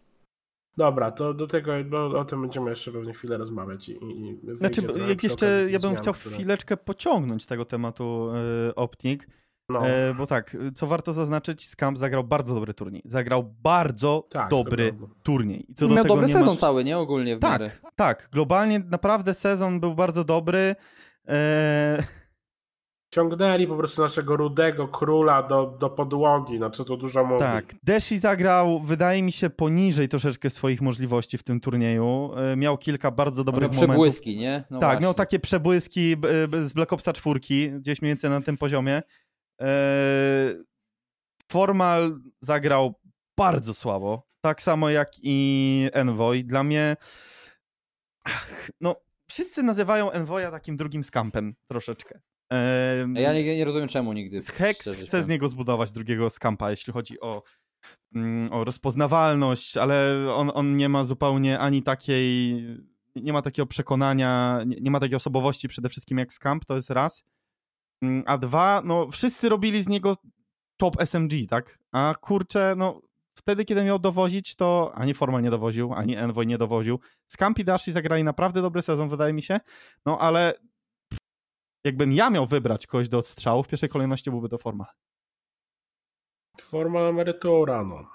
Dobra, to do tego, bo o tym będziemy jeszcze pewnie chwilę rozmawiać. I, i znaczy, jak jeszcze ja bym zmian, chciał które... chwileczkę pociągnąć tego tematu yy, Optik, no. E, bo tak, co warto zaznaczyć, Scamp zagrał bardzo dobry turniej. Zagrał bardzo tak, dobry turniej. I co do Miał tego dobry sezon masz... cały, nie? Ogólnie w Tak, miarę. tak. Globalnie naprawdę sezon był bardzo dobry. Eee, [LAUGHS] Ciągnęli po prostu naszego rudego króla do, do podłogi, no co tu dużo mówić. tak, Deshi zagrał, wydaje mi się, poniżej troszeczkę swoich możliwości w tym turnieju. Eee, miał kilka bardzo dobrych Miał momentów. przebłyski, nie? No tak, właśnie. miał takie przebłyski z Black Opsa 4, gdzieś mniej więcej na tym poziomie. Eee, Formal zagrał bardzo słabo, tak samo jak i Envoy. Dla mnie, ach, no, wszyscy nazywają Envoya takim drugim skampem troszeczkę. Ja nie, nie rozumiem czemu nigdy. Hex chce z niego zbudować drugiego skampa, jeśli chodzi o, mm, o rozpoznawalność, ale on, on nie ma zupełnie ani takiej, nie ma takiego przekonania, nie, nie ma takiej osobowości przede wszystkim jak skamp, to jest raz. Mm, A dwa, no wszyscy robili z niego top SMG, tak? A kurczę, no wtedy, kiedy miał dowozić, to ani Formal nie dowoził, ani Envoy nie dowoził. Scamp i Dashi zagrali naprawdę dobry sezon, wydaje mi się, no ale jakbym ja miał wybrać kogoś do odstrzału, w pierwszej kolejności byłby to Formal. Forma emerytura, no.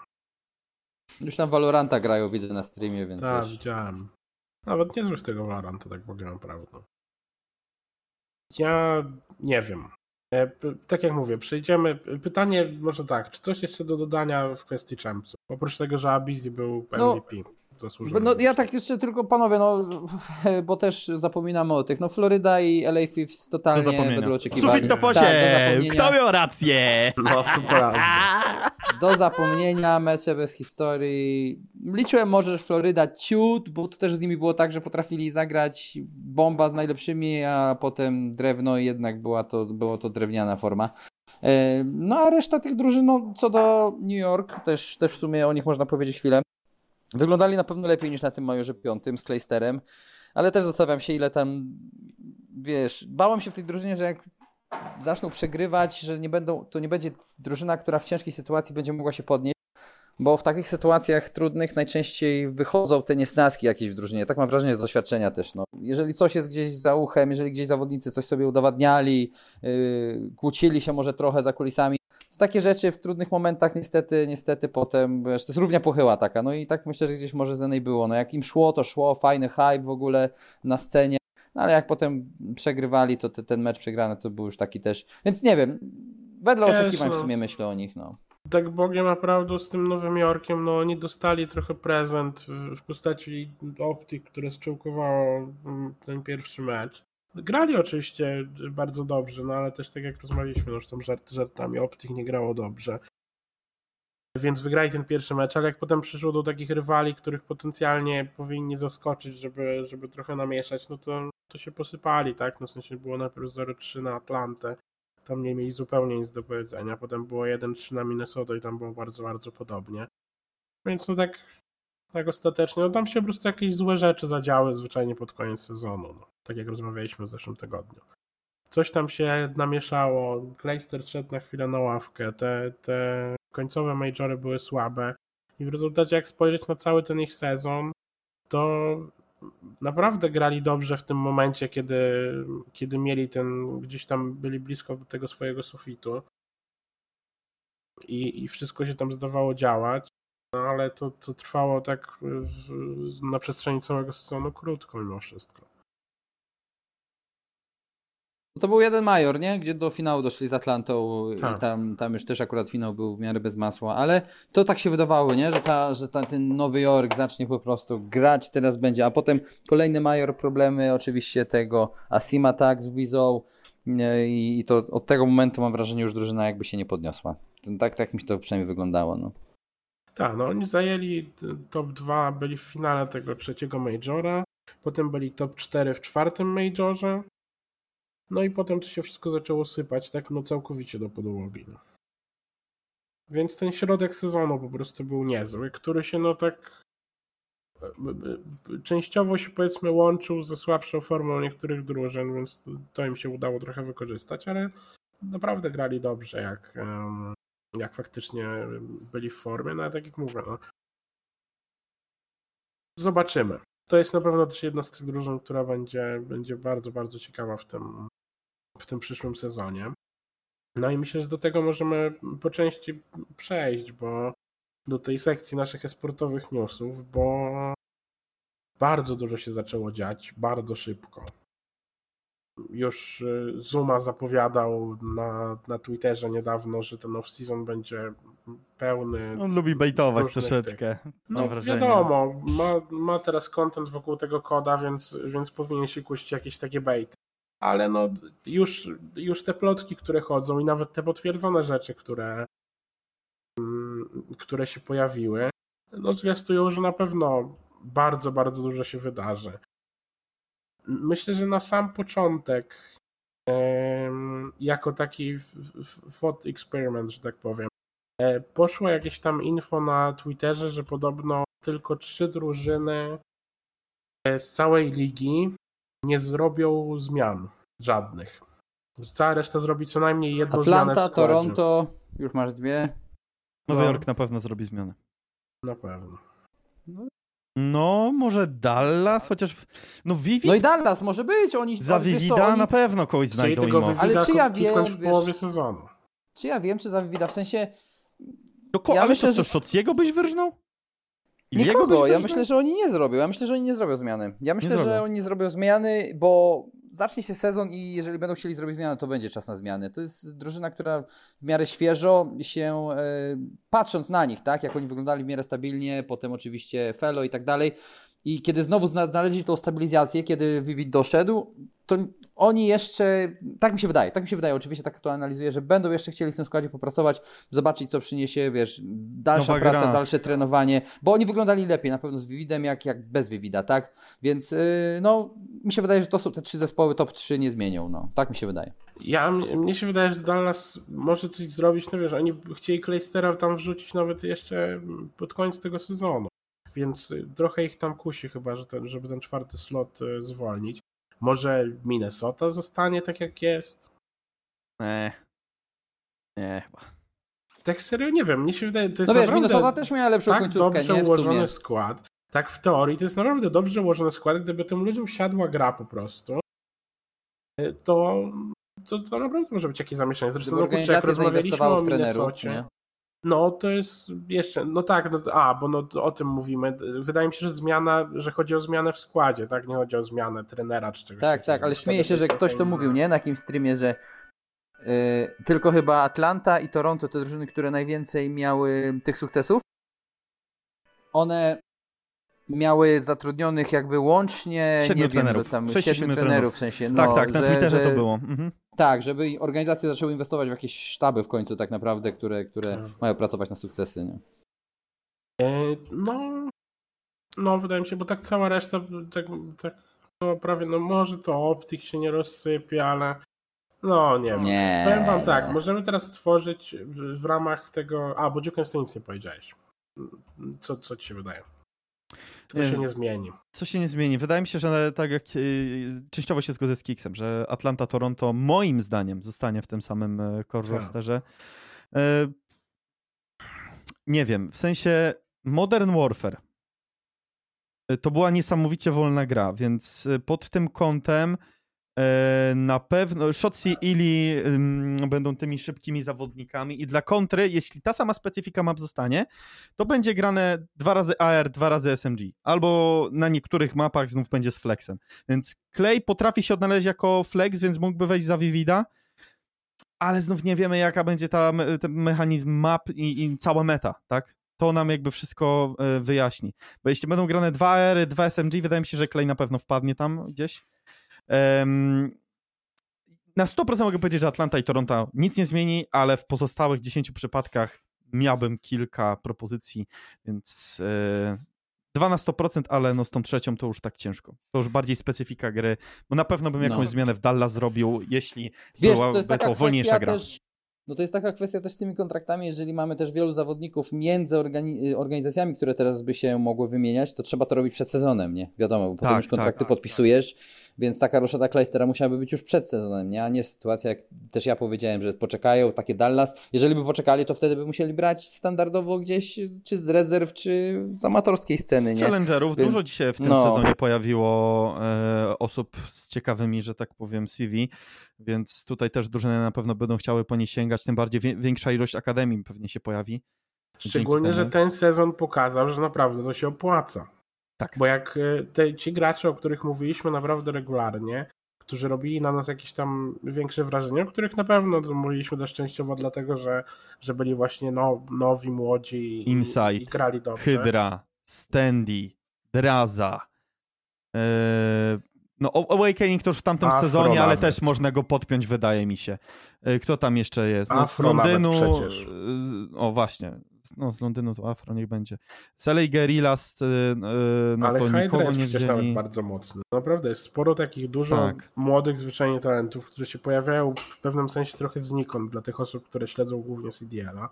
Już tam Valoranta grają, widzę na streamie, więc Tak, wiesz. widziałem. Nawet nie złość tego Valoranta, tak w ogóle naprawdę. Ja nie wiem. E, Tak jak mówię, przejdziemy. Pytanie może tak, czy coś jeszcze do dodania w kwestii Champsów? Oprócz tego, że Abizi był No, No ja tak jeszcze tylko panowie, no [LAUGHS] bo też zapominamy o tych. No Floryda i LA Fifth totalnie wedle oczekiwań. Sufit Tak, posie! do zapomnienia. Kto miał rację? No, to. [LAUGHS] Do zapomnienia, mecze bez historii. Liczyłem może, że Floryda ciut, bo to też z nimi było tak, że potrafili zagrać bomba z najlepszymi, a potem drewno i jednak była to, było to drewniana forma. E, No a reszta tych drużyn, no co do New York, też, też w sumie o nich można powiedzieć chwilę. Wyglądali na pewno lepiej niż na tym majorze piątym z Claysterem, ale też zastanawiam się ile tam, wiesz, bałem się w tej drużynie, że jak zaczną przegrywać, że nie będą, to nie będzie drużyna, która w ciężkiej sytuacji będzie mogła się podnieść, bo w takich sytuacjach trudnych najczęściej wychodzą te niesnaski jakieś w drużynie. Tak mam wrażenie z doświadczenia też. No. Jeżeli coś jest gdzieś za uchem, jeżeli gdzieś zawodnicy coś sobie udowadniali, yy, kłócili się może trochę za kulisami, takie rzeczy w trudnych momentach niestety, niestety potem, wiesz, to jest równia pochyła taka. No i tak myślę, że gdzieś może z niej było. No jak im szło, to szło, fajny hype w ogóle na scenie. No ale jak potem przegrywali, to te, ten mecz przegrany to był już taki też. Więc nie wiem, wedle Wiesz, oczekiwań w sumie myślę o nich. No. Tak Bogiem naprawdę z tym Nowym Jorkiem, no oni dostali trochę prezent w, w postaci optik, które zczołkowało mm, ten pierwszy mecz. Grali oczywiście bardzo dobrze, no ale też tak jak rozmawialiśmy, no tam żart żartami, optik nie grało dobrze. Więc wygrali ten pierwszy mecz, ale jak potem przyszło do takich rywali, których potencjalnie powinni zaskoczyć, żeby, żeby trochę namieszać, no to, to się posypali, tak? No w sensie było najpierw 0-3 na Atlantę, tam nie mieli zupełnie nic do powiedzenia. Potem było 1-3 na Minnesota i tam było bardzo, bardzo podobnie. Więc no tak, tak ostatecznie, no tam się po prostu jakieś złe rzeczy zadziały zwyczajnie pod koniec sezonu. No. Tak jak rozmawialiśmy w zeszłym tygodniu. Coś tam się namieszało, Clayster szedł na chwilę na ławkę, te, te końcowe majory były słabe i w rezultacie jak spojrzeć na cały ten ich sezon, to naprawdę grali dobrze w tym momencie, kiedy, kiedy mieli ten, gdzieś tam byli blisko tego swojego sufitu i, i wszystko się tam zdawało działać, no ale to, to trwało tak w, na przestrzeni całego sezonu krótko mimo wszystko. No To był jeden major, nie? Gdzie do finału doszli z Atlantą Tak. i tam, tam już też akurat finał był w miarę bez masła, ale to tak się wydawało, nie? Że, ta, że ta, ten Nowy Jork zacznie po prostu grać, teraz będzie, a potem kolejny major, problemy oczywiście tego Asima tak z Wizą i, i to od tego momentu mam wrażenie już drużyna jakby się nie podniosła. Tak, tak mi to przynajmniej wyglądało, no. Tak, no oni zajęli top 2, byli w finale tego trzeciego majora, potem byli top 4 w czwartym majorze, no i potem to się wszystko zaczęło sypać, tak no całkowicie do podłogi. No. Więc ten środek sezonu po prostu był niezły, który się no tak częściowo się powiedzmy łączył ze słabszą formą niektórych drużyn, więc to- im się udało trochę wykorzystać, ale naprawdę grali dobrze, jak, jak faktycznie byli w formie, no ale tak jak mówię, no, zobaczymy. To jest na pewno też jedna z tych drużyn, która będzie, będzie bardzo, bardzo ciekawa w tym, w tym przyszłym sezonie. No i myślę, że do tego możemy po części przejść, bo do tej sekcji naszych esportowych newsów, bo bardzo dużo się zaczęło dziać, bardzo szybko. już y, Zuma zapowiadał na, na Twitterze niedawno, że ten off-season będzie pełny. On lubi bejtować troszeczkę. No wrażenie. wiadomo, ma, ma teraz content wokół tego koda, więc, więc powinien się kuścić jakieś takie bejty. Ale no już, już te plotki, które chodzą i nawet te potwierdzone rzeczy, które, mm, które się pojawiły, no zwiastują, że na pewno bardzo, bardzo dużo się wydarzy. Myślę, że na sam początek jako taki thought experiment, że tak powiem, e, poszło jakieś tam info na Twitterze, że podobno tylko trzy drużyny e, z całej ligi nie zrobią zmian żadnych. Cała reszta zrobi co najmniej jedną zmianę w Atlanta. Toronto, już masz dwie. Nowy No. Jork na pewno zrobi zmianę. Na pewno. No, może Dallas, chociaż. No, Vivid. No i Dallas może być, oni... Za wiesz co, Vivida oni... na pewno kogoś znajdą. Vivida Ale czy ja wiem, w połowie wiesz- sezonu. Czy ja wiem, czy za Vivida, w sensie... No, ko- ja ale myślę, to co, że- Szociego byś wyrżnął? Nikogo, ja myślę, że oni nie zrobią. Ja myślę, że oni nie zrobią zmiany. Ja myślę, że oni nie zrobią zmiany, bo zacznie się sezon i jeżeli będą chcieli zrobić zmianę, to będzie czas na zmiany. To jest drużyna, która w miarę świeżo się, e, patrząc na nich, tak, jak oni wyglądali w miarę stabilnie, potem oczywiście Felo i tak dalej. I kiedy znowu zna- znaleźli tą stabilizację, kiedy Vivid doszedł, to oni jeszcze, tak mi się wydaje, tak mi się wydaje, oczywiście tak to analizuję, że będą jeszcze chcieli w tym składzie popracować, zobaczyć co przyniesie, wiesz, dalsza Nowa praca, gra. dalsze trenowanie, bo oni wyglądali lepiej na pewno z Vividem jak, jak bez Vivida, tak? Więc yy, no, mi się wydaje, że to są te trzy zespoły top 3 nie zmienią, no, tak mi się wydaje. Ja, mnie się wydaje, że Dallas może coś zrobić, no wiesz, oni chcieli Claystera tam wrzucić nawet jeszcze pod koniec tego sezonu, więc y, trochę ich tam kusi chyba, że ten, żeby ten czwarty slot y, zwolnić. Może Minnesota zostanie tak jak jest? Nie. Nie, chyba. Tak serio nie wiem, mnie się wydaje, to jest No wiesz, Minnesota też miała lepszą tak końcówkę, dobrze nie? Ułożony skład. Tak w teorii to jest naprawdę dobrze ułożony skład, gdyby tym ludziom siadła gra po prostu, y, to to, to naprawdę może być jakieś zamieszanie. Zresztą no, kurczę, jak rozmawialiśmy o Minnesocie? No, to jest jeszcze, no tak, no, a, bo no, o tym mówimy. Wydaje mi się, że zmiana, że chodzi o zmianę w składzie, tak? Nie chodzi o zmianę trenera czy czegoś Tak, takiego. tak, ale śmieję się, że ktoś to inna- mówił, nie? Na jakimś streamie, że yy, tylko chyba Atlanta i Toronto, te drużyny, które najwięcej miały tych sukcesów, one miały zatrudnionych jakby łącznie, Siedmiu nie wiem, trenerów. że tam Sześciu, siedmiu siedmiu trenerów, w sensie, no, tak, tak, na że, Twitterze że, to było. Mhm. Tak, żeby organizacje zaczęły inwestować w jakieś sztaby w końcu tak naprawdę, które, które Tak. mają pracować na sukcesy, nie? E, No, no, wydaje mi się, bo tak cała reszta, tak, tak no, prawie, no może to optyk się nie rozsypie, ale no nie wiem. Nie, Powiem wam tak, nie. możemy teraz stworzyć w ramach tego, a, bo Duke to nic nie powiedziałeś. Co, co ci się wydaje? Nie się nie zmieni. Co się nie zmieni? Wydaje mi się, że tak jak yy, częściowo się zgodzę z Kiksem, że Atlanta, Toronto moim zdaniem zostanie w tym samym e, core Tak. rosterze. E, nie wiem, w sensie Modern Warfare e, to była niesamowicie wolna gra, więc e, pod tym kątem e, na pewno Shotzi i Ili będą tymi szybkimi zawodnikami i dla kontry, jeśli ta sama specyfika map zostanie, to będzie grane dwa razy AR, dwa razy SMG. Albo na niektórych mapach znów będzie z flexem. Więc Clay potrafi się odnaleźć jako flex, więc mógłby wejść za Vivida, ale znów nie wiemy, jaka będzie ta, ten mechanizm map i, i cała meta, tak? To nam jakby wszystko e, wyjaśni. Bo jeśli będą grane dwa AR, dwa SMG, wydaje mi się, że Clay na pewno wpadnie tam gdzieś. Na 100% mogę powiedzieć, że Atlanta i Toronto nic nie zmieni, ale w pozostałych 10 przypadkach miałbym kilka propozycji, więc e, dwa na 100%, ale no z tą trzecią to już tak ciężko. To już bardziej specyfika gry, bo na pewno bym jakąś No. zmianę w Dallas zrobił, jeśli Wiesz, byłaby to to wolniejsza gra. też. No to jest taka kwestia też z tymi kontraktami, jeżeli mamy też wielu zawodników między organi- organizacjami, które teraz by się mogły wymieniać, to trzeba to robić przed sezonem, nie? Wiadomo, bo potem Tak, już kontrakty tak, podpisujesz, więc taka roszada Kleistera musiałaby być już przed sezonem, nie? A nie sytuacja, jak też ja powiedziałem, że poczekają, takie Dallas. Jeżeli by poczekali, to wtedy by musieli brać standardowo gdzieś, czy z rezerw, czy z amatorskiej sceny, Z nie? challengerów Więc- dużo dzisiaj w tym no. sezonie pojawiło e, osób z ciekawymi, że tak powiem, CV, więc tutaj też drużyny na pewno będą chciały po nie sięgać, tym bardziej większa ilość akademii pewnie się pojawi. Szczególnie, że ten sezon pokazał, że naprawdę to się opłaca. Tak. Bo jak y, te, ci gracze, o których mówiliśmy naprawdę regularnie, którzy robili na nas jakieś tam większe wrażenie, o których na pewno mówiliśmy dość częściowo dlatego, że, że byli właśnie no, nowi, młodzi Insight, i, i grali dobrze. Hydra, Standy, Draza. Yy, no, Awakening to już w tamtym Afro sezonie, ale nawet. też można go podpiąć, wydaje mi się. Yy, Kto tam jeszcze jest? No, z Afro Londynu. przecież. O, właśnie. No, z Londynu to Afro, niech będzie. Selej Guerrillas, yy, yy, no Ale to nikogo jest nie przecież wzięli. bardzo mocny. Naprawdę jest sporo takich dużo Tak. młodych, zwyczajnie talentów, którzy się pojawiają w pewnym sensie trochę znikąd dla tych osób, które śledzą głównie CDL-a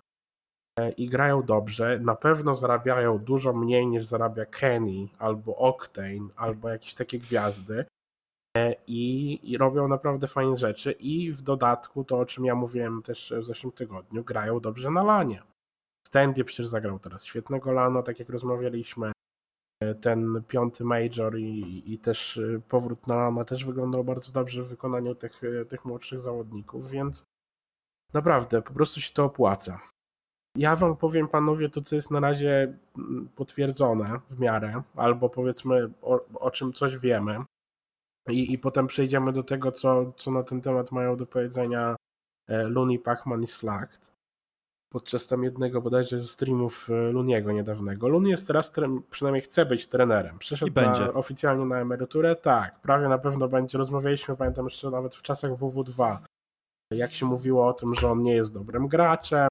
e, i grają dobrze. Na pewno zarabiają dużo mniej niż zarabia Kenny albo Octane albo jakieś takie gwiazdy. E, I, I robią naprawdę fajne rzeczy i w dodatku to, o czym ja mówiłem też w zeszłym tygodniu, grają dobrze na lanie. Standy przecież zagrał teraz świetnego lana, tak jak rozmawialiśmy. Ten piąty major i, i też y, powrót na Lama też wyglądał bardzo dobrze w wykonaniu tych, y, tych młodszych zawodników, więc naprawdę po prostu się to opłaca. Ja wam powiem panowie to, co jest na razie mm, potwierdzone w miarę, albo powiedzmy o, o czym coś wiemy. I, i potem przejdziemy do tego, co, co na ten temat mają do powiedzenia e, Looney, Pacman i Slacked podczas tam jednego bodajże streamów e, Luniego niedawnego. Luni jest teraz, przynajmniej chce być trenerem. Przeszedł. Na, oficjalnie na emeryturę. Tak, prawie na pewno będzie. Rozmawialiśmy, pamiętam jeszcze nawet w czasach WW2, jak się mówiło o tym, że on nie jest dobrym graczem,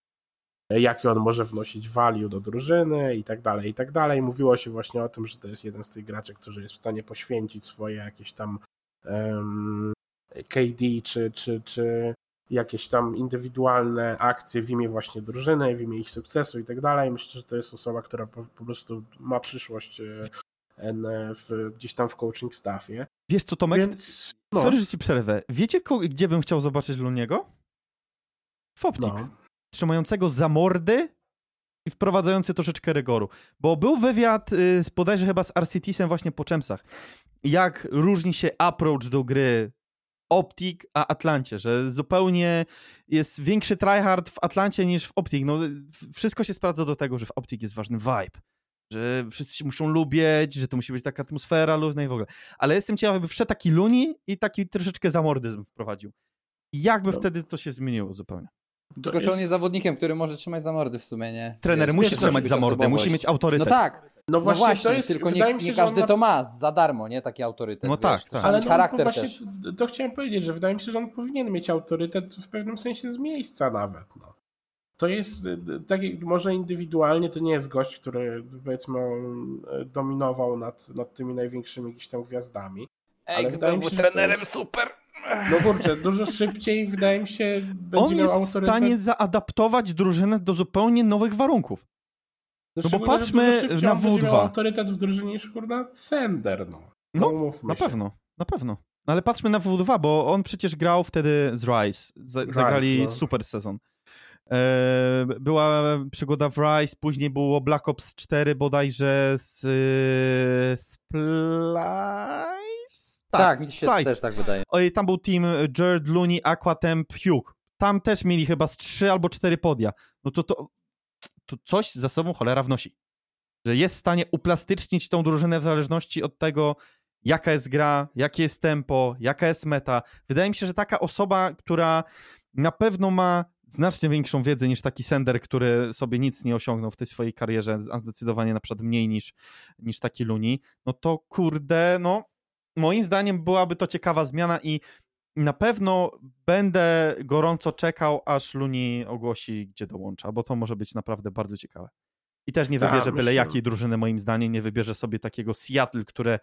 jakie on może wnosić value do drużyny i tak dalej, i tak dalej. Mówiło się właśnie o tym, że to jest jeden z tych graczy, który jest w stanie poświęcić swoje jakieś tam em, KD czy, czy, czy jakieś tam indywidualne akcje w imię właśnie drużyny, w imię ich sukcesu i tak dalej. Myślę, że to jest osoba, która po, po prostu ma przyszłość e, w, gdzieś tam w coaching staffie. Wiesz co, Tomek? Więc no, Sorry, że ci przerwę. Wiecie, gdzie bym chciał zobaczyć Luniego? W Optik. no. Trzymającego za mordy i wprowadzający troszeczkę rygoru. Bo był wywiad, y, z- bodajże chyba z RCT-sem właśnie po Czemsach. Jak różni się approach do gry Optik a Atlancie, że zupełnie jest większy tryhard w Atlancie niż w Optik. No, wszystko się sprawdza do tego, że w Optik jest ważny vibe. Że wszyscy się muszą lubić, że to musi być taka atmosfera luźna i w ogóle. Ale jestem ciekawy, by wszedł taki Luni i taki troszeczkę zamordyzm wprowadził. I jakby No. wtedy to się zmieniło zupełnie. Tylko czy on jest zawodnikiem, który może trzymać za mordy w sumie, nie? Trener Wiesz, musi trzymać za osobowość. musi mieć No autorytet. tak, No no właśnie, właśnie, to jest, tylko nie, mi się, każdy ma- to ma za darmo, nie? Taki autorytet, No wiesz, tak, to tak. Ale no, charakter właśnie też. to, to chciałem powiedzieć, że wydaje mi się, że on powinien mieć autorytet w pewnym sensie z miejsca nawet. No. To jest, tak może indywidualnie, to nie jest gość, który powiedzmy y, dominował nad, nad tymi największymi gdzieś tam gwiazdami. Ale mi się, że to jest- super. No kurczę, dużo szybciej wydaje mi się [LAUGHS] będzie On miał jest w autorytet. stanie zaadaptować drużynę do zupełnie nowych warunków. No bo szczególnie, że patrzmy szybciej na on będzie W2. miał autorytet w drużynie niż kurna Sender, no. No, umówmy Na pewno, na pewno. No ale patrzmy na W2, bo on przecież grał wtedy z Rise. Z- zagrali no. super sezon. E, była przygoda w Rise, później było Black Ops 4 bodajże z e, Splice? Tak, mi się Splice. też tak wydaje. Oj, tam był team Jared Looney, Aquatemp, Hugh. Tam też mieli chyba z trzy albo cztery podia. No to, to, to coś za sobą cholera wnosi. Że jest w stanie uplastycznić tą drużynę w zależności od tego, jaka jest gra, jakie jest tempo, jaka jest meta. Wydaje mi się, że taka osoba, która na pewno ma znacznie większą wiedzę niż taki sender, który sobie nic nie osiągnął w tej swojej karierze, a zdecydowanie na przykład mniej niż, niż taki Luni, no to kurde, no moim zdaniem byłaby to ciekawa zmiana i na pewno będę gorąco czekał, aż Luni ogłosi, gdzie dołącza, bo to może być naprawdę bardzo ciekawe. I też nie Tak, wybierze byle myślę. jakiej drużyny, moim zdaniem, nie wybierze sobie takiego Seattle, które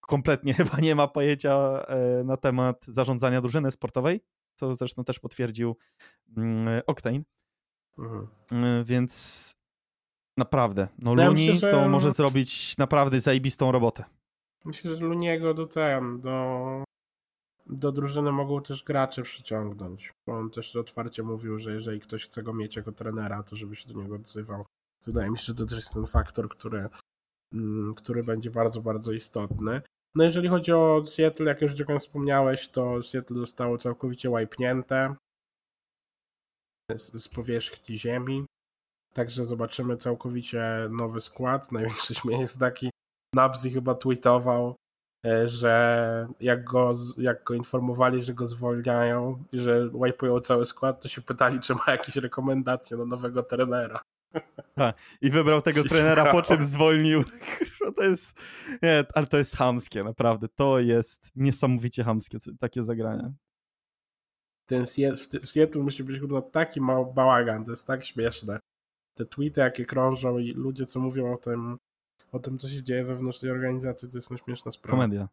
kompletnie [LAUGHS] chyba nie ma pojęcia e, na temat zarządzania drużyny sportowej, co zresztą też potwierdził mm, Octane. Mhm. Y, Więc naprawdę, no No ja Luni myślę, że- to może zrobić naprawdę zajebistą robotę. Myślę, że Luniego do ten, do, do drużyny mogą też gracze przyciągnąć. On też otwarcie mówił, że jeżeli ktoś chce go mieć jako trenera, to żeby się do niego odzywał. Wydaje mi się, że to też jest ten faktor, który, mm, który będzie bardzo, bardzo istotny. No jeżeli chodzi o Seattle, jak już Dziekan wspomniałeś, to Seattle zostało całkowicie łajpnięte z, z powierzchni ziemi. Także zobaczymy całkowicie nowy skład. [LAUGHS] Największy śmiech jest taki, Nabzy chyba tweetował, że jak go, jak go informowali, że go zwolniają i że wipują cały skład, to się pytali, czy ma jakieś rekomendacje na nowego trenera. Tak, i wybrał tego trenera, po czym zwolnił. [LAUGHS] To jest, nie, ale to jest hamskie, naprawdę. To jest niesamowicie hamskie, takie zagrania. Ten w Seattle musi być kurwa taki mały bałagan, to jest tak śmieszne. Te tweety, jakie krążą i ludzie, co mówią o tym, o tym, co się dzieje wewnątrz tej organizacji, to jest śmieszna sprawa. Komedia.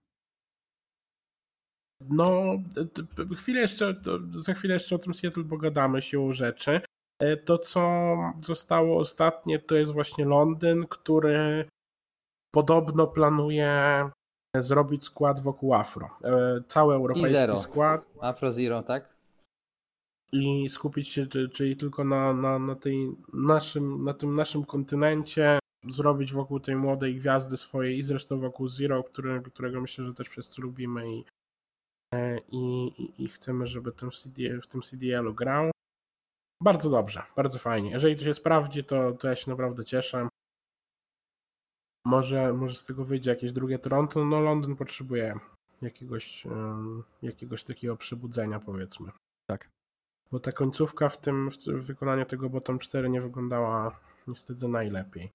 No, chwilę jeszcze, za chwilę jeszcze o tym Seattle pogadamy siłą rzeczy. E, To, co zostało ostatnie, to jest właśnie Londyn, który podobno planuje zrobić skład wokół Afro. E, Cały europejski zero. skład Afro Zero, tak? i skupić się, czy- czyli tylko na, na, na, tej naszym, na tym naszym kontynencie, zrobić wokół tej młodej gwiazdy swojej i zresztą wokół Zero, który, którego myślę, że też wszyscy lubimy i, e, i, i, chcemy, żeby tym CD, w tym CDL-u grał. Bardzo dobrze, bardzo fajnie. Jeżeli to się sprawdzi, to, to ja się naprawdę cieszę. Może, może z tego wyjdzie jakieś drugie Toronto. No Londyn potrzebuje jakiegoś, em, jakiegoś takiego przebudzenia, powiedzmy. Tak. Bo ta końcówka w tym w wykonaniu tego bottom 4 nie wyglądała niestety najlepiej.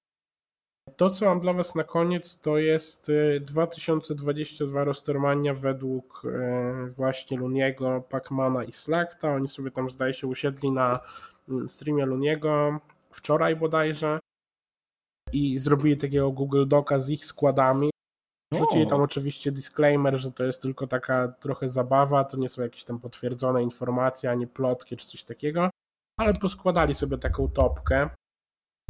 To, co mam dla Was na koniec, to jest y, 2022 Rostermania według y, właśnie Luniego, Pacmana i Slakta. Oni sobie tam, zdaje się, usiedli na mm, streamie Luniego wczoraj bodajże i zrobili takiego Google Doca z ich składami. Wrzucili tam oczywiście disclaimer, że to jest tylko taka trochę zabawa, to nie są jakieś tam potwierdzone informacje, ani plotki czy coś takiego, ale poskładali sobie taką topkę.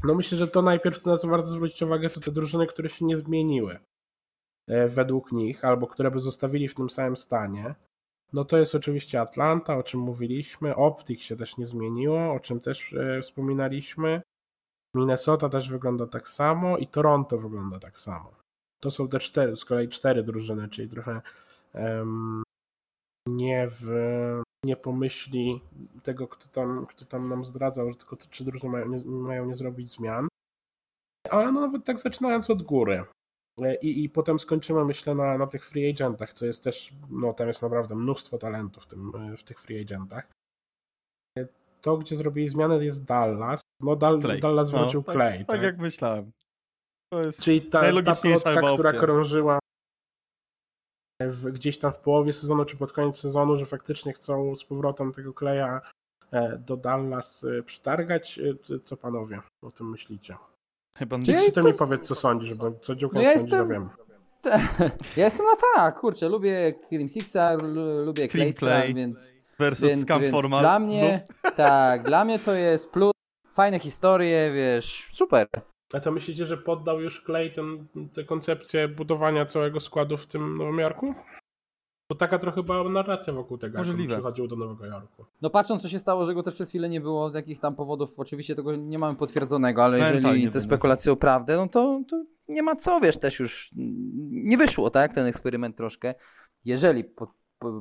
No myślę, że to najpierw, na co warto zwrócić uwagę, to te drużyny, które się nie zmieniły e, według nich, albo które by zostawili w tym samym stanie. No to jest oczywiście Atlanta, o czym mówiliśmy, Optic się też nie zmieniło, o czym też e, wspominaliśmy. Minnesota też wygląda tak samo i Toronto wygląda tak samo. To są te cztery, z kolei cztery drużyny, czyli trochę em, nie w nie pomyśli tego, kto tam, kto tam nam zdradzał, że tylko te trzy drużyny mają nie, mają nie zrobić zmian. Ale no nawet tak zaczynając od góry. I, i potem skończymy, myślę, na, na tych free agentach, co jest też, no tam jest naprawdę mnóstwo talentów w, tym, w tych free agentach. To, gdzie zrobili zmianę, jest Dallas. No Dal, Clay. Dallas No, wrócił tak, Clay. Tak jak myślałem. To jest Czyli ta, ta plotka, która krążyła w, gdzieś tam w połowie sezonu, czy pod koniec sezonu, że faktycznie chcą z powrotem tego kleja e, do Dallas e, przytargać. E, Co panowie o tym myślicie? Chyba Czy ja ty jestem- mi powiedz, co sądzisz, bo co Dziuka No ja sądzi, to jestem- wiem. [LAUGHS] Ja jestem na tak, kurczę, lubię Cream Sixa, lu- lubię Cream Claystra, Clay. więc, versus więc, Scam więc Formal. dla mnie, tak, dla mnie to jest plus, fajne historie, wiesz, super. A to myślicie, że poddał już Clay ten, tę koncepcję budowania całego składu w tym Nowym Jorku? Bo taka trochę była narracja wokół tego, jak Możliwe. przychodził do Nowego Jorku. No patrząc co się stało, że go też przez chwilę nie było, z jakich tam powodów, oczywiście tego nie mamy potwierdzonego, ale jeżeli te spekulacje o prawdę, no to, to nie ma co, wiesz, też już nie wyszło, tak, ten eksperyment troszkę. Jeżeli, po,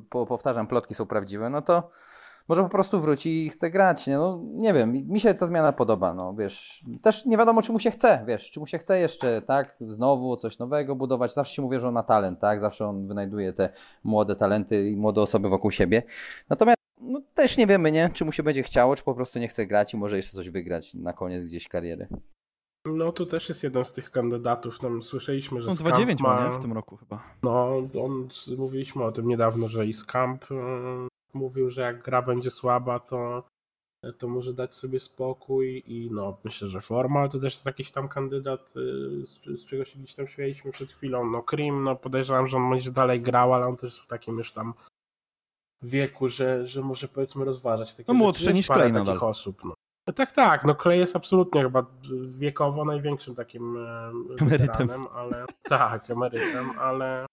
po, powtarzam, plotki są prawdziwe, no to może po prostu wróci i chce grać, nie? No nie wiem, mi- się ta zmiana podoba, no wiesz, też nie wiadomo czy mu się chce, wiesz, czy mu się chce jeszcze, tak, znowu coś nowego budować, zawsze się mówi, że on ma talent, tak, zawsze on wynajduje te młode talenty i młode osoby wokół siebie, natomiast no też nie wiemy, nie, czy mu się będzie chciało, czy po prostu nie chce grać i może jeszcze coś wygrać na koniec gdzieś kariery. No to też jest jeden z tych kandydatów. Tam słyszeliśmy, że No, Scamp 2-9 ma, ma nie? W tym roku chyba. No, on, mówiliśmy o tym niedawno, że i Scamp mówił, że jak gra będzie słaba, to, to może dać sobie spokój i no, myślę, że Formal to też jest jakiś tam kandydat, y, z, z czego się gdzieś tam śmieliśmy przed chwilą. No, Krim, no podejrzewam, że on będzie dalej grał, ale on też w takim już tam wieku, że, że może powiedzmy rozważać takie No, młodszy niż takich nadal. osób. No. No tak, tak, no Clay jest absolutnie chyba wiekowo największym takim e, Emerytem. ale tak, emerytem, ale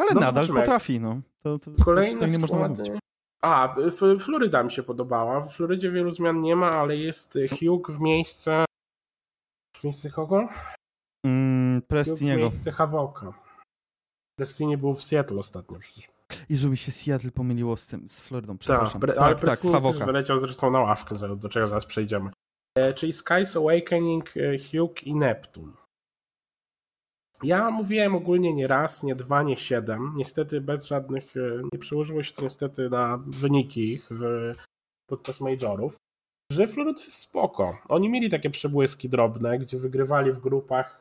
Ale No, nadal potrafi, no. To, to, Kolejne to nie można mówić. A, Floryda mi się podobała. W Florydzie wielu zmian nie ma, ale jest Hugh w miejsce. W miejsce kogo? Mm, Hugh w Prestiniego. miejsce Havoka. Prestini był w Seattle ostatnio przecież. Jezu, mi się Seattle pomyliło z tym, z Florydą, Tak, przepraszam. pre, Tak, ale tak, Prestini też Havoka. wyleciał zresztą na ławkę, do czego zaraz przejdziemy. E, czyli Skies Awakening, e, Hugh i Neptune. Ja mówiłem ogólnie nie raz, nie dwa, nie siedem. Niestety bez żadnych, e, nie przełożyło się to niestety na wyniki ich w, podczas majorów, że Florida jest spoko. Oni mieli takie przebłyski drobne, gdzie wygrywali w grupach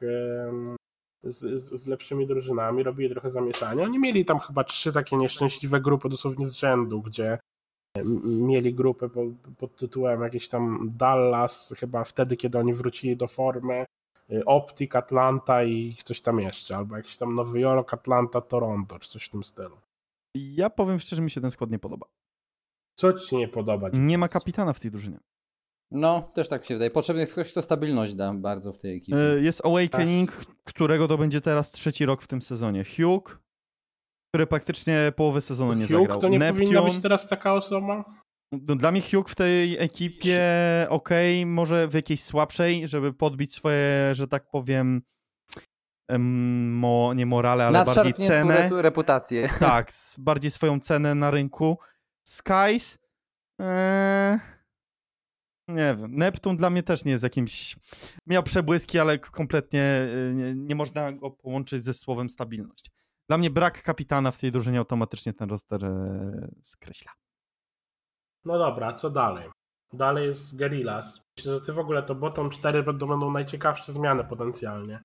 z, z, lepszymi drużynami, robili trochę zamieszania. Oni mieli tam chyba trzy takie nieszczęśliwe grupy dosłownie z rzędu, gdzie mieli grupę pod, pod tytułem jakieś tam Dallas, chyba wtedy, kiedy oni wrócili do formy, y, Optic, Atlanta i coś tam jeszcze, albo jakiś tam Nowy Jork, Atlanta, Toronto, czy coś w tym stylu. Ja powiem szczerze, mi się ten skład nie podoba. Co ci się nie podoba? Nie ma kapitana w tej drużynie. No, też tak się wydaje. Potrzebny jest ktoś, kto stabilność da bardzo w tej ekipie. Y, jest Awakening, tak. którego to będzie teraz trzeci rok w tym sezonie. Hugh, który praktycznie połowę sezonu nie Hugh, zagrał. to nie Neptune, powinna być teraz taka osoba? No, dla mnie Hugh w tej ekipie ok, może w jakiejś słabszej, żeby podbić swoje, że tak powiem, mo, nie morale, ale bardziej cenę. reputację. [LAUGHS] Tak, bardziej swoją cenę na rynku. Skies. Ee, nie wiem. Neptun dla mnie też nie jest jakimś. Miał przebłyski, ale kompletnie y, nie, nie można go połączyć ze słowem stabilność. Dla mnie brak kapitana w tej drużynie automatycznie ten roster e, skreśla. No dobra, co dalej? Dalej jest Guerrillas. Myślę, że ty w ogóle to bottom 4 będą, będą najciekawsze zmiany potencjalnie.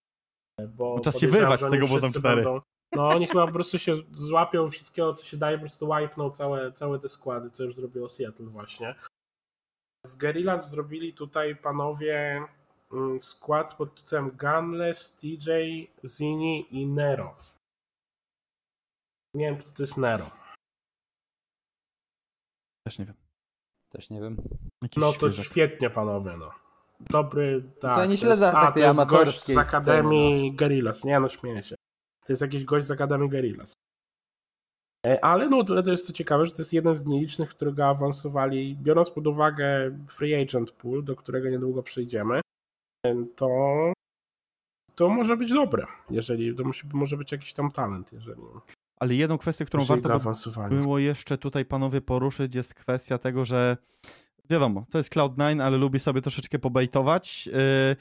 Bo Czas się wyrwać z tego bottom 4. Będą, no oni chyba po prostu się złapią wszystkiego, co się daje, po prostu wipe'ną całe, całe te składy, co już zrobiło Seattle właśnie. Z Guerrillas zrobili tutaj panowie mm, skład pod tytułem Gunless, TJ, Zini i Nero. Nie wiem, kto to jest Nero. Też nie wiem. Też nie wiem. Jakiś no to świeżak. świetnie, panowie, no. Dobry, tak. Co, nie śledzę aż takiej amatorskiej z Akademii no. Guerrillas. Nie, no śmieję się. To jest jakiś gość z Akademii Guerrillas. E, ale no, tyle to jest to ciekawe, że to jest jeden z nielicznych, którego awansowali, biorąc pod uwagę free agent pool, do którego niedługo przejdziemy, e, to to może być dobre, jeżeli to musi, może być jakiś tam talent, jeżeli ale jedną kwestię, którą warto było jeszcze tutaj panowie poruszyć, jest kwestia tego, że wiadomo, to jest Cloud9, ale lubi sobie troszeczkę pobejtować. Yy,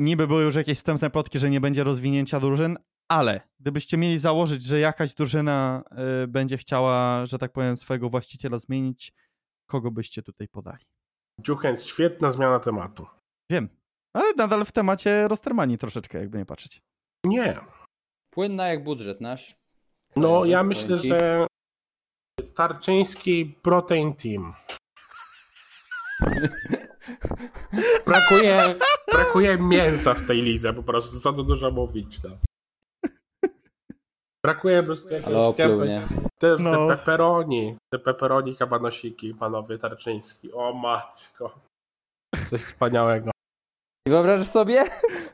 niby były już jakieś wstępne plotki, że nie będzie rozwinięcia drużyn, ale gdybyście mieli założyć, że jakaś drużyna yy, będzie chciała, że tak powiem, swojego właściciela zmienić, kogo byście tutaj podali? Dziuchęć, świetna zmiana tematu. Wiem, ale nadal w temacie Rostermanii troszeczkę, jakby nie patrzeć. Nie. Płynna jak budżet nasz. No, ja myślę, że Tarczyński Protein Team. [LAUGHS] brakuje, brakuje mięsa w tej lidze po prostu, co tu dużo mówić. No. Brakuje po prostu jakiegoś te, no. te peperoni, te peperoni kabanosiki, panowie Tarczyński. O matko. Coś wspaniałego. I wyobrażasz sobie?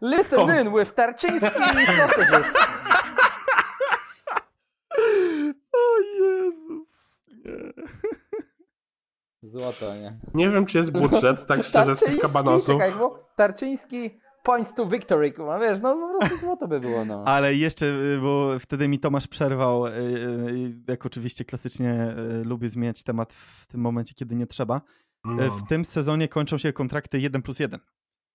Listen in with Tarczyński sausages. [LAUGHS] Złoto, nie? Nie wiem, czy jest budżet, [LAUGHS] tak szczerze, z tych kabanosów. Czekaj, bo Tarczyński points to victory, kuma, wiesz, no po prostu złoto by było, no. Ale jeszcze, y, bo wtedy mi Tomasz przerwał, y, y, jak oczywiście klasycznie lubię zmieniać temat w tym momencie, kiedy nie trzeba. No. W tym sezonie kończą się kontrakty 1 plus 1.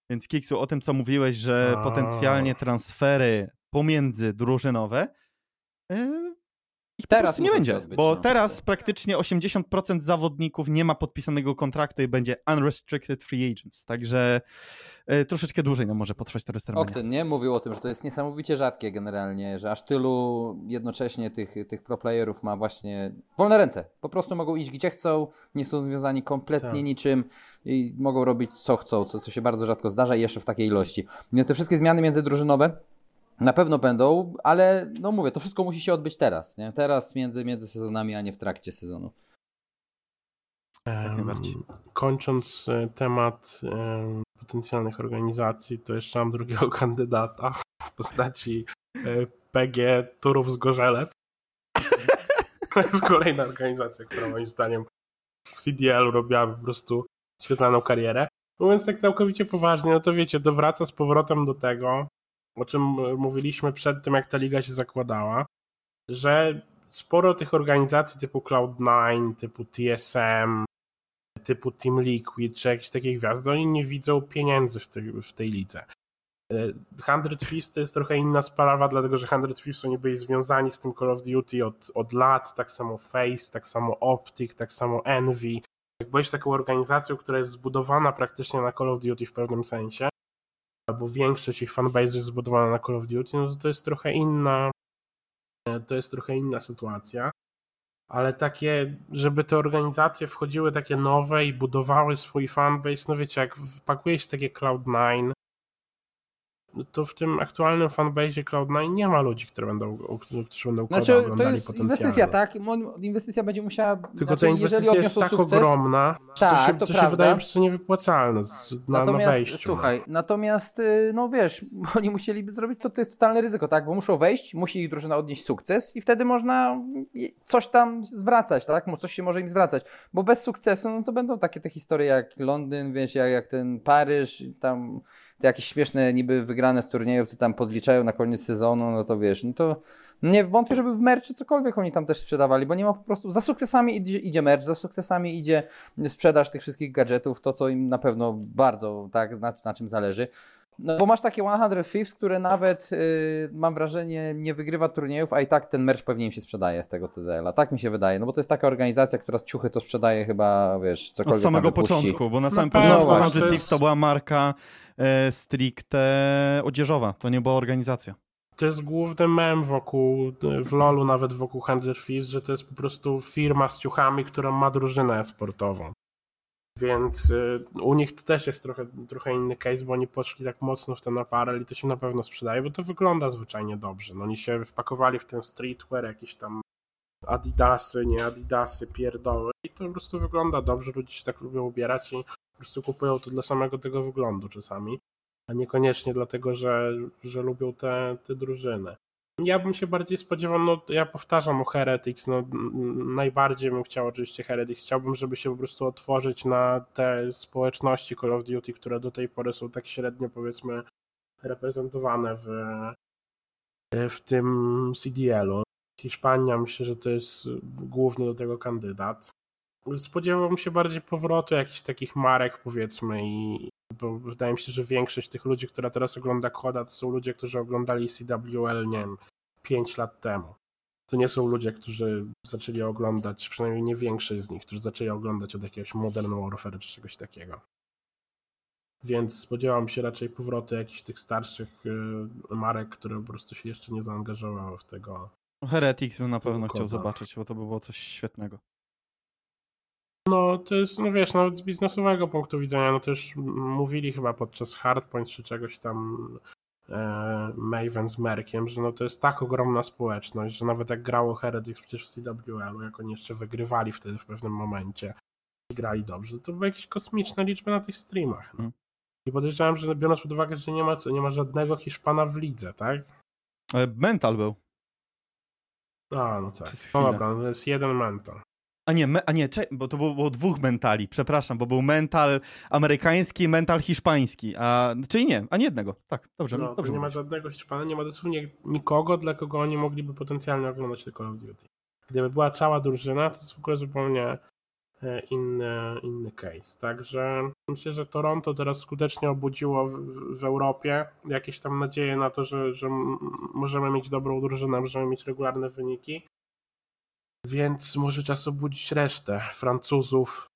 Więc Kiksu, o tym, co mówiłeś, że A. potencjalnie transfery pomiędzy drużynowe, ich teraz nie będzie, odbyć, bo no. teraz praktycznie 80% zawodników nie ma podpisanego kontraktu i będzie unrestricted free agents, także y, troszeczkę dłużej nam może potrwać ta Westermania. Okten, nie? Mówił o tym, że to jest niesamowicie rzadkie generalnie, że aż tylu jednocześnie tych, tych pro-playerów ma właśnie wolne ręce. Po prostu mogą iść gdzie chcą, nie są związani kompletnie tak. niczym i mogą robić co chcą, co, co się bardzo rzadko zdarza i jeszcze w takiej ilości. Więc te wszystkie zmiany międzydrużynowe na pewno będą, ale no mówię, to wszystko musi się odbyć teraz, nie? Teraz między, między sezonami, a nie w trakcie sezonu. Um, kończąc e, temat um, potencjalnych organizacji, to jeszcze mam drugiego [LAUGHS] kandydata w postaci um, PG Turów z Gorzelec. [LAUGHS] To jest kolejna organizacja, która moim zdaniem w CDL robiła po prostu świetlaną karierę. Mówiąc tak całkowicie poważnie, no to wiecie, dowraca z powrotem do tego, o czym mówiliśmy przed tym, jak ta liga się zakładała, że sporo tych organizacji typu Cloud9, typu TSM, typu Team Liquid, czy jakieś takie gwiazdy, oni nie widzą pieniędzy w tej, w tej lidze. Hundred Thieves to jest trochę inna sprawa, dlatego że Hundred Thieves oni byli związani z tym Call of Duty od, od lat, tak samo Face, tak samo Optic, tak samo Envy. Jak byłeś taką organizacją, która jest zbudowana praktycznie na Call of Duty w pewnym sensie, albo większość ich fanbase jest zbudowana na Call of Duty, no to to jest trochę inna to jest trochę inna sytuacja. Ale takie, żeby te organizacje wchodziły takie nowe i budowały swój fanbase, no wiecie, jak wpakuje się takie Cloud9, to w tym aktualnym fanbase Cloud9 nie ma ludzi, którzy będą, którzy będą znaczy, to jest inwestycja, tak? Inwestycja będzie musiała... Tylko znaczy, ta inwestycja jest tak sukces, ogromna, tak, to się, to, to się wydaje po prostu niewypłacalne na, natomiast, na wejściu. Słuchaj, natomiast, y, no wiesz, [LAUGHS] oni musieliby zrobić to, to jest totalne ryzyko, tak? Bo muszą wejść, musi ich drużyna odnieść sukces i wtedy można coś tam zwracać, tak? Coś się może im zwracać, bo bez sukcesu, no to będą takie te historie jak Londyn, wiesz, jak, jak ten Paryż, tam te jakieś śmieszne niby wygrane z turniejów, co tam podliczają na koniec sezonu, no to wiesz, no to nie wątpię, żeby w merchu cokolwiek oni tam też sprzedawali, bo nie ma po prostu, za sukcesami idzie, idzie merch, za sukcesami idzie sprzedaż tych wszystkich gadżetów, to co im na pewno bardzo, tak, na, na czym zależy. No bo masz takie 100 Thieves, które nawet yy, mam wrażenie nie wygrywa turniejów, a i tak ten merch pewnie im się sprzedaje z tego CDL-a. Tak mi się wydaje, no bo to jest taka organizacja, która z ciuchy to sprzedaje chyba, wiesz, cokolwiek Od samego początku, bo na samym no, początku no, 100 Thieves to była marka e, stricte odzieżowa, to nie była organizacja. To jest główny mem wokół, w LoLu nawet wokół 100 Thieves, że to jest po prostu firma z ciuchami, która ma drużynę sportową. Więc y, u nich to też jest trochę, trochę inny case, bo oni poszli tak mocno w ten aparel i to się na pewno sprzedaje, bo to wygląda zwyczajnie dobrze. No oni się wpakowali w ten streetwear, jakieś tam adidasy, nie adidasy, pierdoły i to po prostu wygląda dobrze, ludzie się tak lubią ubierać i po prostu kupują to dla samego tego wyglądu czasami, a niekoniecznie dlatego, że, że lubią te, te drużyny. Ja bym się bardziej spodziewał, no ja powtarzam o Heretics, no najbardziej bym chciał oczywiście Heretics, chciałbym, żeby się po prostu otworzyć na te społeczności Call of Duty, które do tej pory są tak średnio powiedzmy reprezentowane w, w tym CDL-u. Hiszpania myślę, że to jest główny do tego kandydat. Spodziewałbym się bardziej powrotu jakichś takich marek powiedzmy i bo wydaje mi się, że większość tych ludzi, która teraz ogląda Koda, to są ludzie, którzy oglądali CWL, nie wiem, 5 lat temu. To nie są ludzie, którzy zaczęli oglądać, przynajmniej nie większość z nich, którzy zaczęli oglądać od jakiegoś Modern Warfare czy czegoś takiego. Więc spodziewam się raczej powrotu jakichś tych starszych y, marek, które po prostu się jeszcze nie zaangażowały w tego. Heretics bym na pewno chciał zobaczyć, bo to by było coś świetnego. No, to jest, no wiesz, nawet z biznesowego punktu widzenia, no to już mówili chyba podczas Hardpoint czy czegoś tam e, Maven z Merkiem, że no to jest tak ogromna społeczność, że nawet jak grało Heretics przecież w CWL-u, jak oni jeszcze wygrywali wtedy w pewnym momencie i grali dobrze, to były jakieś kosmiczne liczby na tych streamach. No. Hmm. I podejrzewam, że biorąc pod uwagę, że nie ma, nie ma żadnego Hiszpana w lidze, tak? Ale mental był. A, no tak. No dobra, no to jest jeden mental. A nie, me, a nie, bo to było, było, dwóch mentali, przepraszam, bo był mental amerykański i mental hiszpański, a, czyli nie, ani jednego, tak, dobrze. No, dobrze nie ma żadnego Hiszpana, nie ma dosłownie nikogo, dla kogo oni mogliby potencjalnie oglądać te Call of Duty. Gdyby była cała drużyna, to jest w ogóle zupełnie e, inny, inny case. Także myślę, że Toronto teraz skutecznie obudziło w, w Europie jakieś tam nadzieje na to, że, że możemy mieć dobrą drużynę, możemy mieć regularne wyniki. Więc może czas obudzić resztę Francuzów.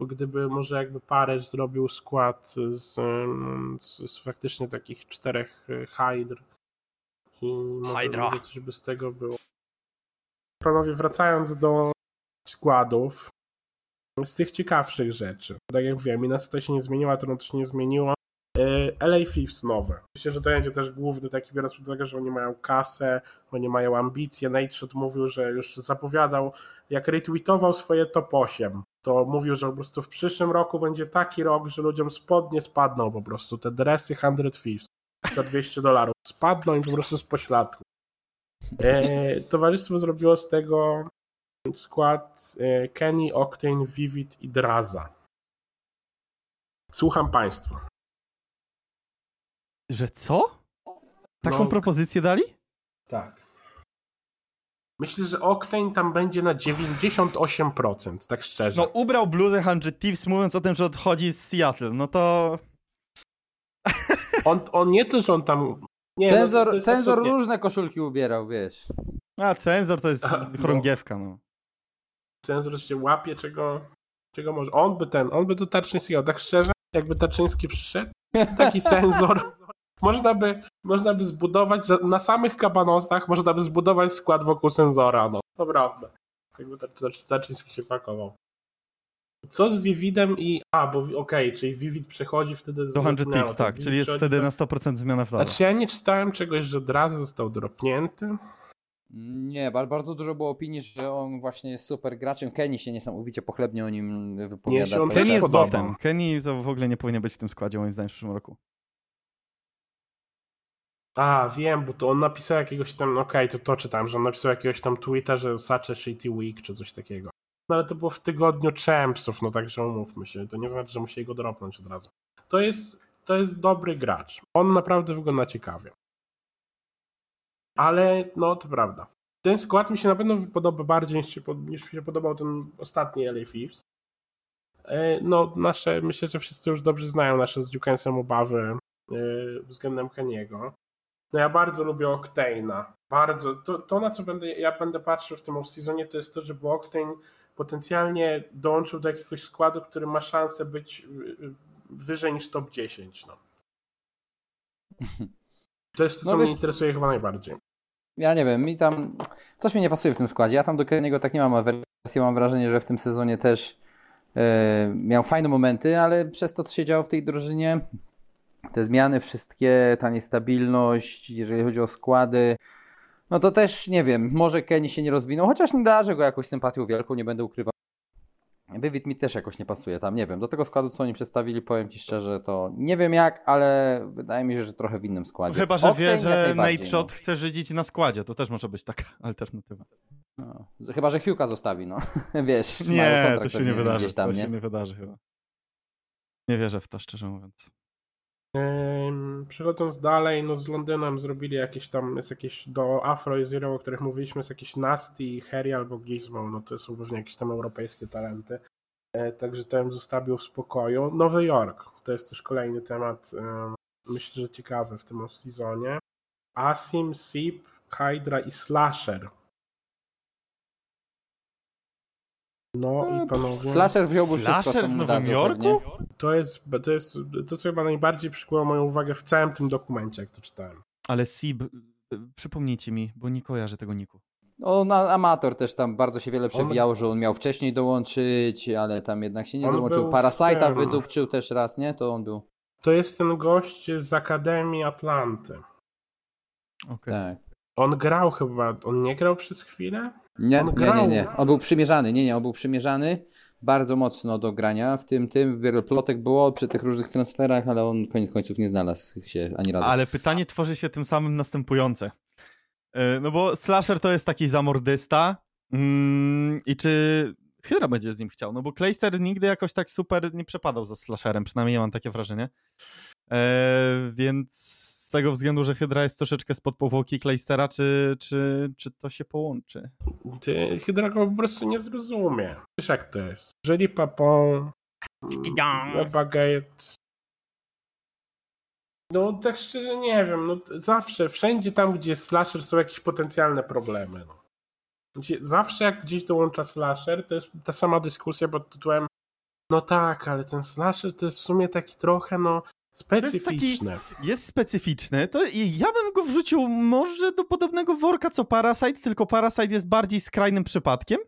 Gdyby może jakby Paryż zrobił skład z, z, z faktycznie takich czterech e, Hydr i może coś by z tego było. Panowie, wracając do składów, z tych ciekawszych rzeczy. Tak jak wiem, Minnesota się nie zmieniła, to się nie zmieniło. E, LA Thieves nowe. Myślę, że to będzie też główny taki, biorąc pod uwagę, że oni mają kasę, oni mają ambicje. Nate Shot mówił, że już zapowiadał, jak retweetował swoje top 8, to mówił, że po prostu w przyszłym roku będzie taki rok, że ludziom spodnie spadną po prostu. Te dresy 100 Thieves za 200 dolarów spadną im po prostu z pośladku. E, towarzystwo zrobiło z tego skład e, Kenny, Octane, Vivid i Draza. Słucham Państwa. Że co? Taką no, propozycję dali? Tak. Myślę, że Octane tam będzie na 98%, tak szczerze. No ubrał bluzę 100 Thieves mówiąc o tym, że odchodzi z Seattle, no to... [LAUGHS] On, on nie to, że on tam... Nie, cenzor no, cenzor absolutnie- różne koszulki ubierał, wiesz. A, cenzor to jest no. chorągiewka, no. Cenzor się łapie, czego, czego może. On by ten, on by do Tarczyńskiego, tak szczerze, jakby Tarczyński przyszedł, taki [LAUGHS] cenzor, można by, można by zbudować, za- na samych kabanosach można by zbudować skład wokół cenzora, no. To prawda. Jakby Tarczyński się pakował. Co z Vividem i... A, bo okej, czyli Vivid przechodzi wtedy... Do 100 zapomniałem o Thieves, tak, Vivid czyli jest wtedy na 100% zmiana w Dallas. Znaczy ja nie czytałem czegoś, że od razu został dropnięty. Nie, ba- bardzo dużo było opinii, że on właśnie jest super graczem. Kenny się niesamowicie pochlebnie o nim Nie, wypowiada. się on Kenny jest podobał. botem. Kenny to w ogóle nie powinien być w tym składzie, moim zdaniem, w przyszłym roku. A, wiem, bo to on napisał jakiegoś tam, no okej, to to czytam, że on napisał jakiegoś tam tweeta, że such a shitty week, czy coś takiego. No ale to było w tygodniu Champsów, no także umówmy się, to nie znaczy, że musieli go dropnąć od razu. To jest, to jest dobry gracz. On naprawdę wygląda ciekawie. Ale, no to prawda. Ten skład mi się na pewno podoba bardziej niż, się, niż mi się podobał ten ostatni LA Thieves. E, No, nasze, myślę, że wszyscy już dobrze znają nasze z Dukensem obawy e, względem Keniego. No ja bardzo lubię Octane'a. Bardzo. To, to na co będę, ja będę patrzył w tym off-seasonie, to jest to, żeby Octane potencjalnie dołączył do jakiegoś składu, który ma szansę być y, y, wyżej niż top 10. No. [LAUGHS] To jest to, No co wiesz- mnie interesuje chyba najbardziej. Ja nie wiem, mi tam coś mi nie pasuje w tym składzie. Ja tam do Kenny'ego tak nie mam awersji. Mam wrażenie, że w tym sezonie też e, miał fajne momenty, ale przez to, co się działo w tej drużynie, te zmiany wszystkie, ta niestabilność, jeżeli chodzi o składy, no to też nie wiem, może Kenny się nie rozwinął, chociaż nie darzę go jakąś sympatią wielką, nie będę ukrywał. Vivid mi też jakoś nie pasuje tam, nie wiem. Do tego składu, co oni przedstawili, powiem Ci szczerze, to nie wiem jak, ale wydaje mi się, że trochę w innym składzie. Chyba, że Octane wie, że Nate no. Shot chce żydzić na składzie. To też może być taka [LAUGHS] alternatywa. No. Chyba, że Hugh'a zostawi, no. [LAUGHS] Wiesz, mają Nie, to się nie wydarzy. Tam, to nie? się nie wydarzy chyba. Nie wierzę w to, szczerze mówiąc. Ym, Przechodząc dalej, no z Londynem zrobili jakieś tam, jest jakieś do Afro i Zero, o których mówiliśmy, jest jakieś Nasty, Harry albo Gizmo, no to są pewnie jakieś tam europejskie talenty. E, Także ten zostawił w spokoju. Nowy Jork, to jest też kolejny temat, myślę, że ciekawy w tym off-seasonie. Asim, Sip, Hydra i Slasher. No i panowie... Slasher wziąłby wszystko, Slasher co w Nowym Jorku? pewnie. To jest, to jest to, co chyba najbardziej przykuło moją uwagę w całym tym dokumencie, jak to czytałem. Ale Sib, przypomnijcie mi, bo nie kojarzę tego niku. On amator też tam bardzo się wiele przewijało, że on miał wcześniej dołączyć, ale tam jednak się nie On dołączył. Parasite'a tym. wydupczył też raz, nie? To on był. To jest ten gość z Akademii Atlanty. Okej. Tak. On grał chyba, on nie grał przez chwilę? Nie, On nie, nie, nie. On był przymierzany. Nie, nie, on był przymierzany bardzo mocno do grania. W tym, tym wiele plotek było przy tych różnych transferach, ale on koniec końców nie znalazł się ani razu. Ale pytanie tworzy się tym samym następujące. E, No bo Slasher to jest taki zamordysta mm, i czy Hydra będzie z nim chciał? No bo Clayster nigdy jakoś tak super nie przepadał za Slasherem, przynajmniej ja mam takie wrażenie. E, więc z tego względu, że Hydra jest troszeczkę spod powłoki Claystera, czy, czy, czy to się połączy? Ty Hydra go po prostu nie zrozumie. Wiesz jak to jest. Jeżeli Papon, Webagate... No tak szczerze nie wiem, no zawsze, wszędzie tam, gdzie jest slasher są jakieś potencjalne problemy. No. Zawsze jak gdzieś dołącza slasher, to jest ta sama dyskusja pod tytułem no tak, ale ten slasher to jest w sumie taki trochę no specyficzny. Jest specyficzny, to i ja bym go wrzucił może do podobnego worka co Parasite, tylko Parasite jest bardziej skrajnym przypadkiem.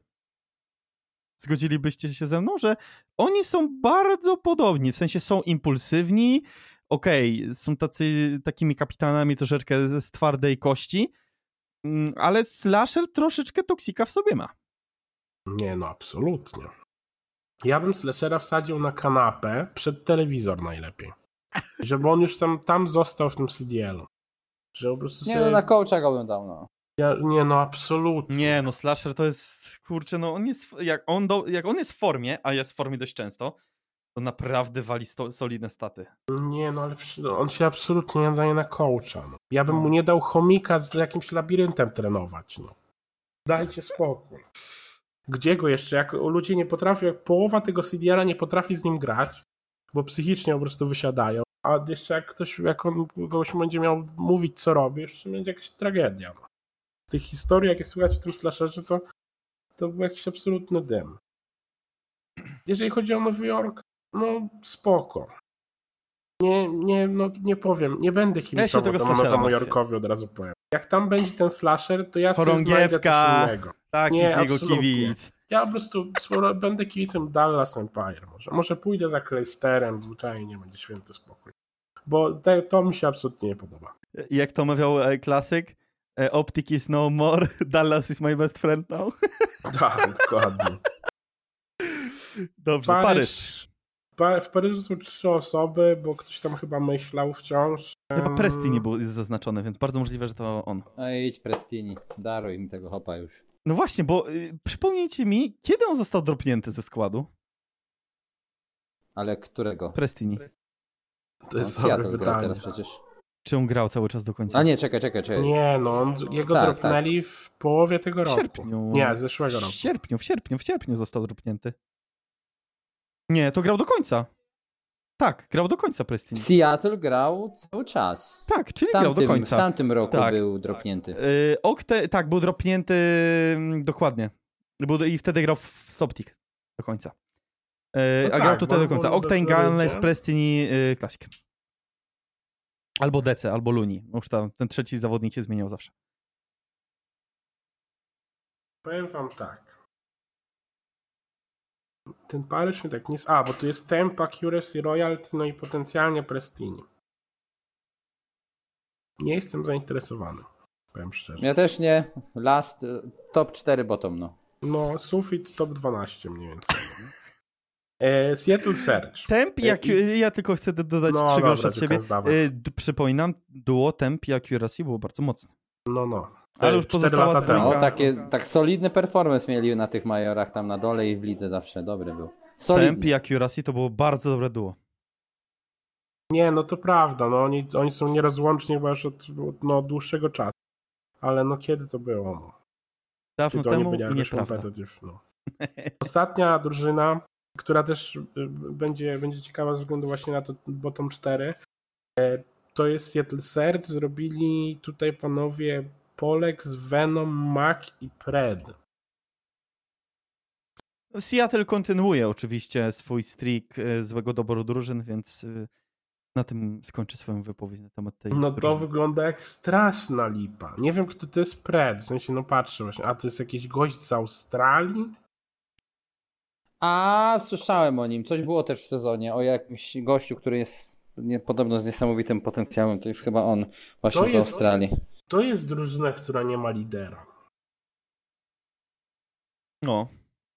Zgodzilibyście się ze mną, że oni są bardzo podobni, w sensie są impulsywni, okej, są tacy, takimi kapitanami troszeczkę z twardej kości, mm, ale Slasher troszeczkę toksika w sobie ma. Nie, no absolutnie. Ja bym slashera wsadził na kanapę przed telewizor najlepiej. Żeby on już tam, tam został w tym CDL-u. Że po prostu Nie, sobie... no na coacha go bym dał, no. ja, nie, no absolutnie. Nie, no Slasher to jest, kurczę, no on jest, jak on, do, jak on jest w formie, a jest w formie dość często, to naprawdę wali sto, solidne staty. Nie, no ale przy- on się absolutnie nie daje na coacha. No. Ja bym mu nie dał chomika z jakimś labiryntem trenować. No. Dajcie spokój. Gdzie go jeszcze? Jak ludzie nie potrafią, jak połowa tego CDL-a nie potrafi z nim grać, bo psychicznie po prostu wysiadają, A jeszcze jak ktoś, jak on kogoś będzie miał mówić, co robi, jeszcze będzie jakaś tragedia. Z tych historii, jakie słychać o tym slasherze, to, to był jakiś absolutny dym. Jeżeli chodzi o Nowy Jork, no spoko. Nie, nie, no, nie powiem, nie będę kibicował tego temu Nowemu. Jorkowi, od razu powiem. Jak tam będzie ten slasher, to ja sobie znajdę coś innego. Taki Nie, z niego absolutnie. Ja po prostu sporo- będę kibicem Dallas Empire może. Może pójdę za Claysterem, zwyczajnie będzie święty spokój. Bo te, to mi się absolutnie nie podoba. Jak to mawiał e, klasyk, e, Optic is no more, [LAUGHS] Dallas is my best friend now. [LAUGHS] Tak, dokładnie. Dobrze, Paryż. Pa- w Paryżu są trzy osoby, bo ktoś tam chyba myślał wciąż. Chyba Em, Presti nie był zaznaczony, więc bardzo możliwe, że to on. No idź Prestini, daruj mi tego hopa już. No właśnie, bo y, przypomnijcie mi, kiedy on został dropnięty ze składu? Ale którego? Prestini. To No, jest dobre Seattle grał pytanie. teraz przecież. Czy on grał cały czas do końca? A nie, czekaj, czekaj, czekaj. Nie, no, on, jego Tak, dropnęli w połowie tego W roku. sierpniu. Nie, zeszłego W roku. sierpniu, w sierpniu, w sierpniu został dropnięty. Nie, to grał do końca. Tak, grał do końca W Prestini. Seattle grał cały czas. Tak, czyli W grał do tamtym, w końca. tamtym roku Tak. był dropnięty. Y, Okte, tak, był dropnięty mm, dokładnie. Był, I wtedy grał w Soptic do końca. Y, No a tak, grał tutaj do końca. Octane. Gunless, Prestini, y, Classic. Albo DC, albo Luni. Już tam ten trzeci zawodnik się zmieniał zawsze. Powiem wam tak. Ten Paryż mi tak nie... A, bo tu jest Temp, Accuracy, Royalty, no i potencjalnie Prestini. Nie jestem zainteresowany. Powiem szczerze. Ja też nie. Last, y, top 4 bottom, no. No, sufit top 12 mniej więcej. [LAUGHS] E, Seattle Search. Temp i E, Acu- ja tylko chcę do- dodać No trzy grosze od siebie. Y, d- przypominam, duo Temp i Accuracy było bardzo mocne. No, no. Ale już pozostała lata temu. No, takie, tak solidny performance mieli na tych majorach tam na dole i w lidze zawsze. Dobry był. Temp Solidny. i Accuracy to było bardzo dobre duo. Nie, no to prawda. No, oni, oni są nierozłączni chyba już od no, dłuższego czasu. Ale no kiedy to było? No? Dawno nie temu i nieprawda. no. Ostatnia drużyna, która też y, będzie, będzie ciekawa ze względu właśnie na to bottom 4, e, to jest Seattle Surge. Zrobili tutaj panowie Polex, Venom, Mac i Pred. Seattle kontynuuje oczywiście swój streak e, złego doboru drużyn, więc e, na tym skończę swoją wypowiedź na temat tej No to drużyny. wygląda jak straszna lipa. Nie wiem, kto to jest Pred, w sensie, no patrzę właśnie, a to jest jakiś gość z Australii? A, słyszałem o nim. Coś było też w sezonie o jakimś gościu, który jest nie, podobno z niesamowitym potencjałem. To jest chyba on właśnie To z jest- Australii. To jest drużyna, która nie ma lidera. No,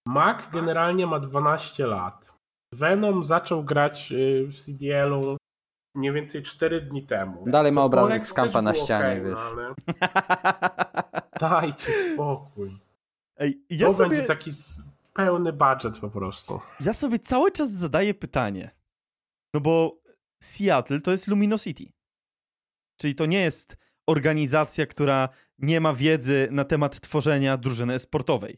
Mac generalnie ma 12 lat. Venom zaczął grać y, w CDL-u mniej więcej 4 dni temu. Dalej ma obrazek z kampa na ścianie, wiesz. no ale [LAUGHS] dajcie spokój. Ej, ja to sobie, będzie taki pełny budżet po prostu. ja sobie cały czas zadaję pytanie. No bo Seattle to jest Luminosity. Czyli to nie jest organizacja, która nie ma wiedzy na temat tworzenia drużyny sportowej.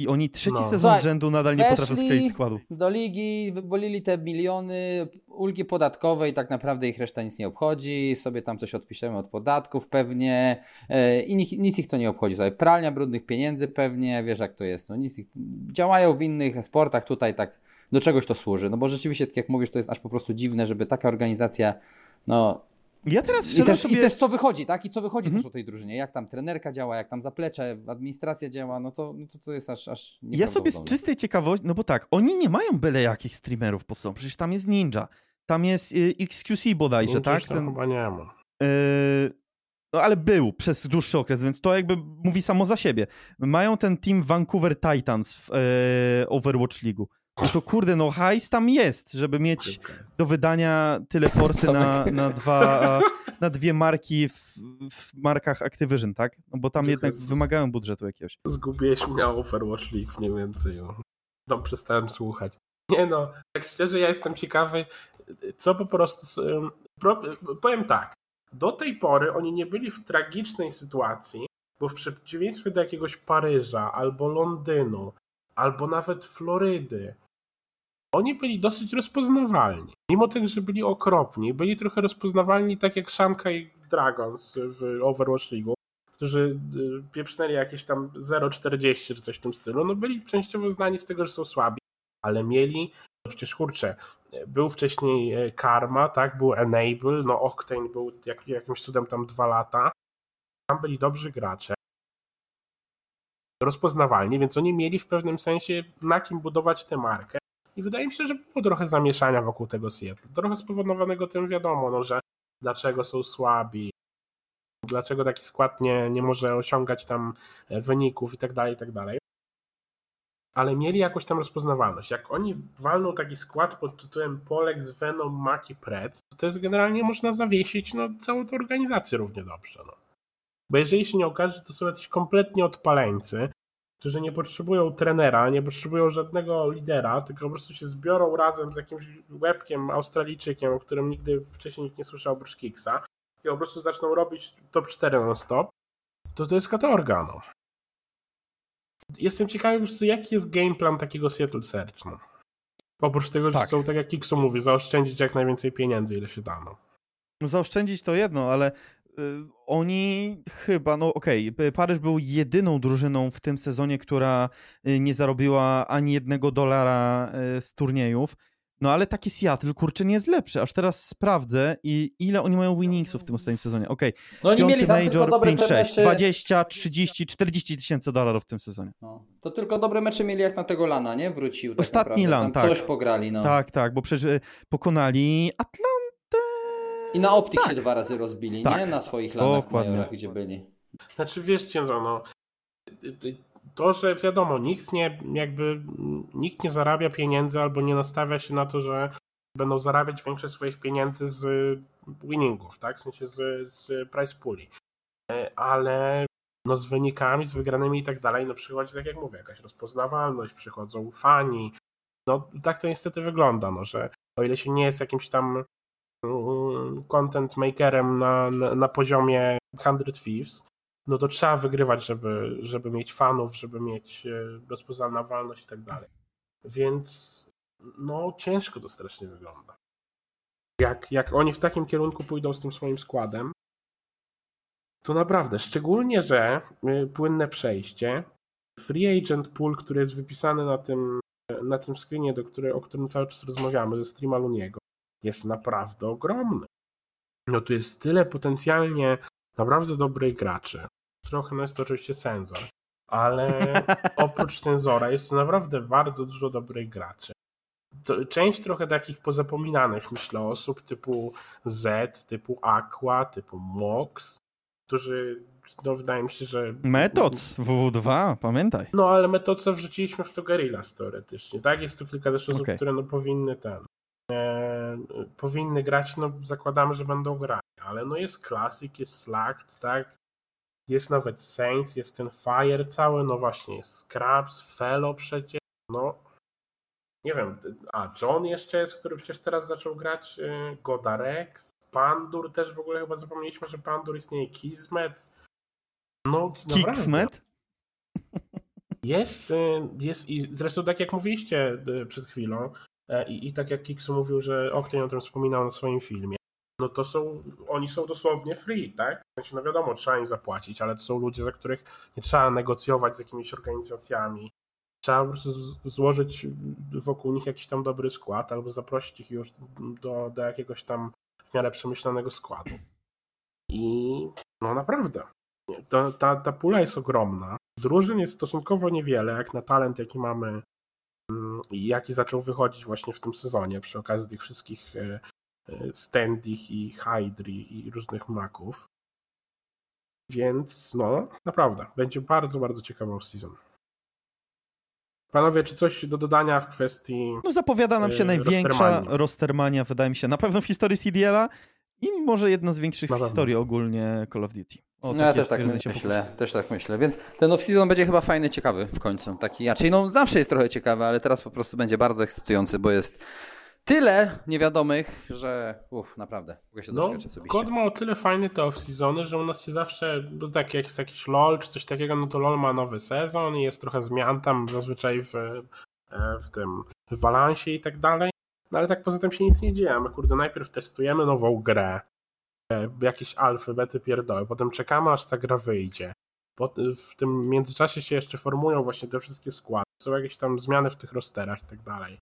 I oni trzeci No. sezon rzędu nadal nie potrafią skleić składu. Do ligi wybolili te miliony, ulgi podatkowe i tak naprawdę ich reszta nic nie obchodzi. Sobie tam coś odpiszemy od podatków pewnie e, i nic, nic ich to nie obchodzi. Sobie pralnia brudnych pieniędzy pewnie, wiesz jak to jest. No, nic ich, działają w innych sportach tutaj tak do czegoś to służy. No bo rzeczywiście, tak jak mówisz, to jest aż po prostu dziwne, żeby taka organizacja no Ja teraz i też, sobie... I też co wychodzi, tak? I co wychodzi Mhm. też o tej drużynie. Jak tam trenerka działa, jak tam zaplecze, administracja działa, no to, no to, to jest aż, aż Ja sobie z czystej ciekawości, no bo tak, oni nie mają byle jakich streamerów pod sobą, przecież tam jest Ninja, tam jest y, XQC bodajże, Gdzieś tak? tam Ten, chyba nie ma. y, no ale był przez dłuższy okres, więc to jakby mówi samo za siebie. Mają ten team Vancouver Titans w y, Overwatch League. No to kurde, no hajs tam jest, żeby mieć do wydania tyle forsy na, na, dwa, na dwie marki w, w markach Activision, tak? No bo tam jednak z- wymagają budżetu jakiegoś. Zgubiłeś mnie Overwatch League mniej więcej. No. Tam przestałem słuchać. Nie no, tak szczerze ja jestem ciekawy, co po prostu... powiem tak, do tej pory oni nie byli w tragicznej sytuacji, bo w przeciwieństwie do jakiegoś Paryża, albo Londynu, albo nawet Florydy, oni byli dosyć rozpoznawalni. Mimo tego, że byli okropni, byli trochę rozpoznawalni tak jak Shanghai Dragons w Overwatch League, którzy y, pieprznęli jakieś tam 0,40 czy coś w tym stylu. No byli częściowo znani z tego, że są słabi, ale mieli no przecież kurczę, był wcześniej e, Karma, tak, był Enable, no Octane był jak, jakimś cudem tam dwa lata. Tam byli dobrzy gracze. Rozpoznawalni, więc oni mieli w pewnym sensie na kim budować tę markę. I wydaje mi się, że było trochę zamieszania wokół tego Seattle. Trochę spowodowanego tym wiadomo, no, że dlaczego są słabi, dlaczego taki skład nie, nie może osiągać tam e, wyników i tak dalej, i tak dalej ale mieli jakąś tam rozpoznawalność. Jak oni walną taki skład pod tytułem Polex, Venom, Maki, Pred, to, to jest generalnie można zawiesić no, całą tę organizację równie dobrze. No. Bo jeżeli się nie okaże, że to są jacyś kompletnie odpaleńcy, którzy nie potrzebują trenera, nie potrzebują żadnego lidera, tylko po prostu się zbiorą razem z jakimś łebkiem Australijczykiem, o którym nigdy wcześniej nikt nie słyszał oprócz Kiksa i po prostu zaczną robić top 4 non-stop, to to jest katorga, no jestem ciekawy po prostu, jaki jest game plan takiego Seattle Search. No. Oprócz tego, że tak. chcą, tak jak Kiksu mówi, zaoszczędzić jak najwięcej pieniędzy, ile się da. No, no zaoszczędzić to jedno, ale oni chyba, no okej, okay, Paryż był jedyną drużyną w tym sezonie, która y, nie zarobiła ani jednego dolara y, z turniejów. No ale taki Seattle, kurczę, nie jest lepszy. Aż teraz sprawdzę i ile oni mają winningsów w tym ostatnim sezonie. Okej, okay. no oni Piąty mieli Major 5-6, mecze... 20, 30, 40 tysięcy dolarów w tym sezonie. No. To tylko dobre mecze mieli jak na tego Lana, nie? Wrócił tak Ostatni Lan, tak. coś pograli, no. Tak, tak, bo przecież pokonali Atlantę. I na Optik tak. się dwa razy rozbili, tak. nie? Na swoich Lanach Dokładnie. Majorach, gdzie byli. Znaczy wiesz, Cienzo, no to, że wiadomo, nikt nie, jakby, nikt nie zarabia pieniędzy albo nie nastawia się na to, że będą zarabiać większość swoich pieniędzy z winningów, tak? W sensie z, z price pooli. E, ale no z wynikami, z wygranymi i tak dalej, no przychodzi, tak jak mówię, jakaś rozpoznawalność, przychodzą fani. No tak to niestety wygląda, no, że o ile się nie jest jakimś tam content makerem na, na, na poziomie 100 Thieves, no to trzeba wygrywać, żeby, żeby mieć fanów, żeby mieć e, rozpoznawalność i tak dalej. Więc no ciężko to strasznie wygląda. Jak, jak oni w takim kierunku pójdą z tym swoim składem, to naprawdę, szczególnie, że e, płynne przejście, free agent pool, który jest wypisany na tym, na tym screenie, do który, o którym cały czas rozmawiamy, ze streama Luniego, jest naprawdę ogromny. No tu jest tyle potencjalnie naprawdę dobrych graczy trochę no jest to oczywiście senzor, ale [LAUGHS] oprócz senzora jest naprawdę bardzo dużo dobrych graczy. To, część trochę takich pozapominanych, myślę, osób typu Z, typu Aqua, typu Mox, którzy, no wydaje mi się, że... Metods, WW2, pamiętaj. No, ale Metodsa wrzuciliśmy w to Guerrillas teoretycznie, tak? Jest tu kilka też osób, okay. które no powinny ten... E, powinny grać, no zakładamy, że będą grać, ale no jest Classic, jest Slacked, tak? Jest nawet Saints, jest ten Fire cały, no właśnie, jest Scraps, Fellow przecież, no nie wiem, a John jeszcze jest, który przecież teraz zaczął grać, y, Godarex, Pandur też w ogóle chyba zapomnieliśmy, że Pandur istnieje, Kismet. No, Kismet? Jest, y, jest i zresztą tak jak mówiliście przed chwilą e, i, i tak jak Kiksu mówił, że Octane o tym wspominał na swoim filmie, no to są, oni są dosłownie free, tak? No wiadomo, trzeba im zapłacić, ale to są ludzie, za których nie trzeba negocjować z jakimiś organizacjami. Trzeba po prostu złożyć wokół nich jakiś tam dobry skład, albo zaprosić ich już do, do jakiegoś tam w miarę przemyślanego składu. I no naprawdę, to, ta, ta pula jest ogromna. Drużyn jest stosunkowo niewiele, jak na talent, jaki mamy jaki zaczął wychodzić właśnie w tym sezonie przy okazji tych wszystkich e, Standich i Hydry i różnych maków. Więc no, naprawdę, będzie bardzo, bardzo ciekawa season. Panowie, czy coś do dodania w kwestii. No, zapowiada nam się e, największa rostermania, wydaje mi się, na pewno w historii CDL-a i może jedna z większych w historii ogólnie Call of Duty. O, no ja też tak myślę, też tak myślę. Więc ten off-season będzie chyba fajny, ciekawy w końcu. Taki, raczej no zawsze jest trochę ciekawy, ale teraz po prostu będzie bardzo ekscytujący, bo jest tyle niewiadomych, że uff, naprawdę, mogę się no. Kod ma o tyle fajny te off-seasony, że u nas się zawsze, no tak jak jest jakiś LOL czy coś takiego, no to LOL ma nowy sezon i jest trochę zmian tam zazwyczaj w, e, w tym w balansie i tak dalej. No ale tak poza tym się nic nie dzieje. My kurde najpierw testujemy nową grę, jakieś alfy, bety pierdoły, potem czekamy aż ta gra wyjdzie. W tym międzyczasie się jeszcze formują właśnie te wszystkie składy, są jakieś tam zmiany w tych rosterach i tak dalej.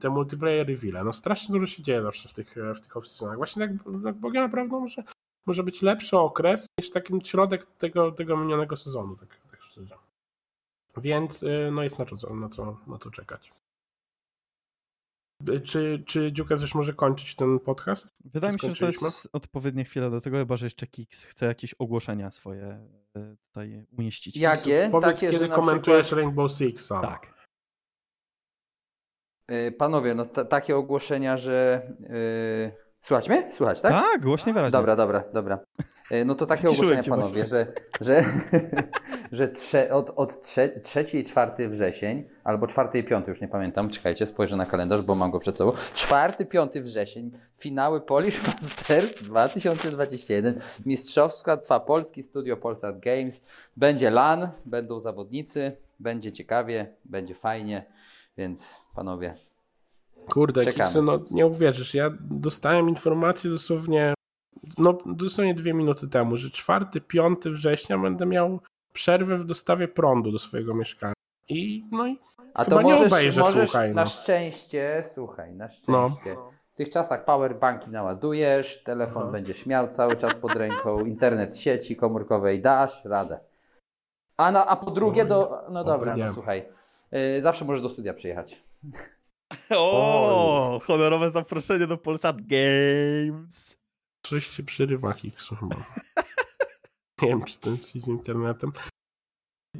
Te multiplayer reveal, no strasznie dużo się dzieje zawsze w tych, w tych off-seasonach. Właśnie tak, tak Bogiem naprawdę może, może być lepszy okres niż taki środek tego, tego minionego sezonu, tak, tak szczerze. Więc y, no jest na to, na to, na to czekać. Czy, czy Dziukas już może kończyć ten podcast? Wydaje mi się, że to jest odpowiednia chwila do tego, chyba że jeszcze Kix chce jakieś ogłoszenia swoje e, tutaj umieścić. Jakie? Powiedz, Takie, kiedy komentujesz przykład... Rainbow Six. Tak. E, panowie, no takie ogłoszenia, że... Yy... Słuchać mnie? Słuchać, tak? Tak, głośnie wyraźnie. Dobra, dobra, dobra. E, no to takie ogłoszenia, panowie, że, że, [LAUGHS] że trze, od, od trze, 3 i 4 wrzesień, albo 4 i 5, już nie pamiętam, czekajcie, spojrzę na kalendarz, bo mam go przed sobą. 4, 5 wrzesień, finały Polish Masters [LAUGHS] 2021, Mistrzowska Trwa Polski, Studio Polsat Games, będzie LAN, będą zawodnicy, będzie ciekawie, będzie fajnie, więc panowie, Kurde, no nie uwierzysz, ja dostałem informację dosłownie, no dosłownie dwie minuty temu, że 4-5 września będę miał przerwę w dostawie prądu do swojego mieszkania. I no i A to możesz, nie obejrzę, możesz słuchaj. Na no. szczęście, słuchaj, na szczęście. No. W tych czasach powerbanki naładujesz, telefon no. będzie śmiał cały czas pod ręką, [LAUGHS] internet sieci komórkowej dasz radę. A, na, a po drugie do. No dobra, no, słuchaj. Yy, zawsze możesz do studia przyjechać. [LAUGHS] O, honorowe zaproszenie do Polsat Games. Coś się przerywa Hiksu chyba. [LAUGHS] Nie wiem, czy ten z internetem.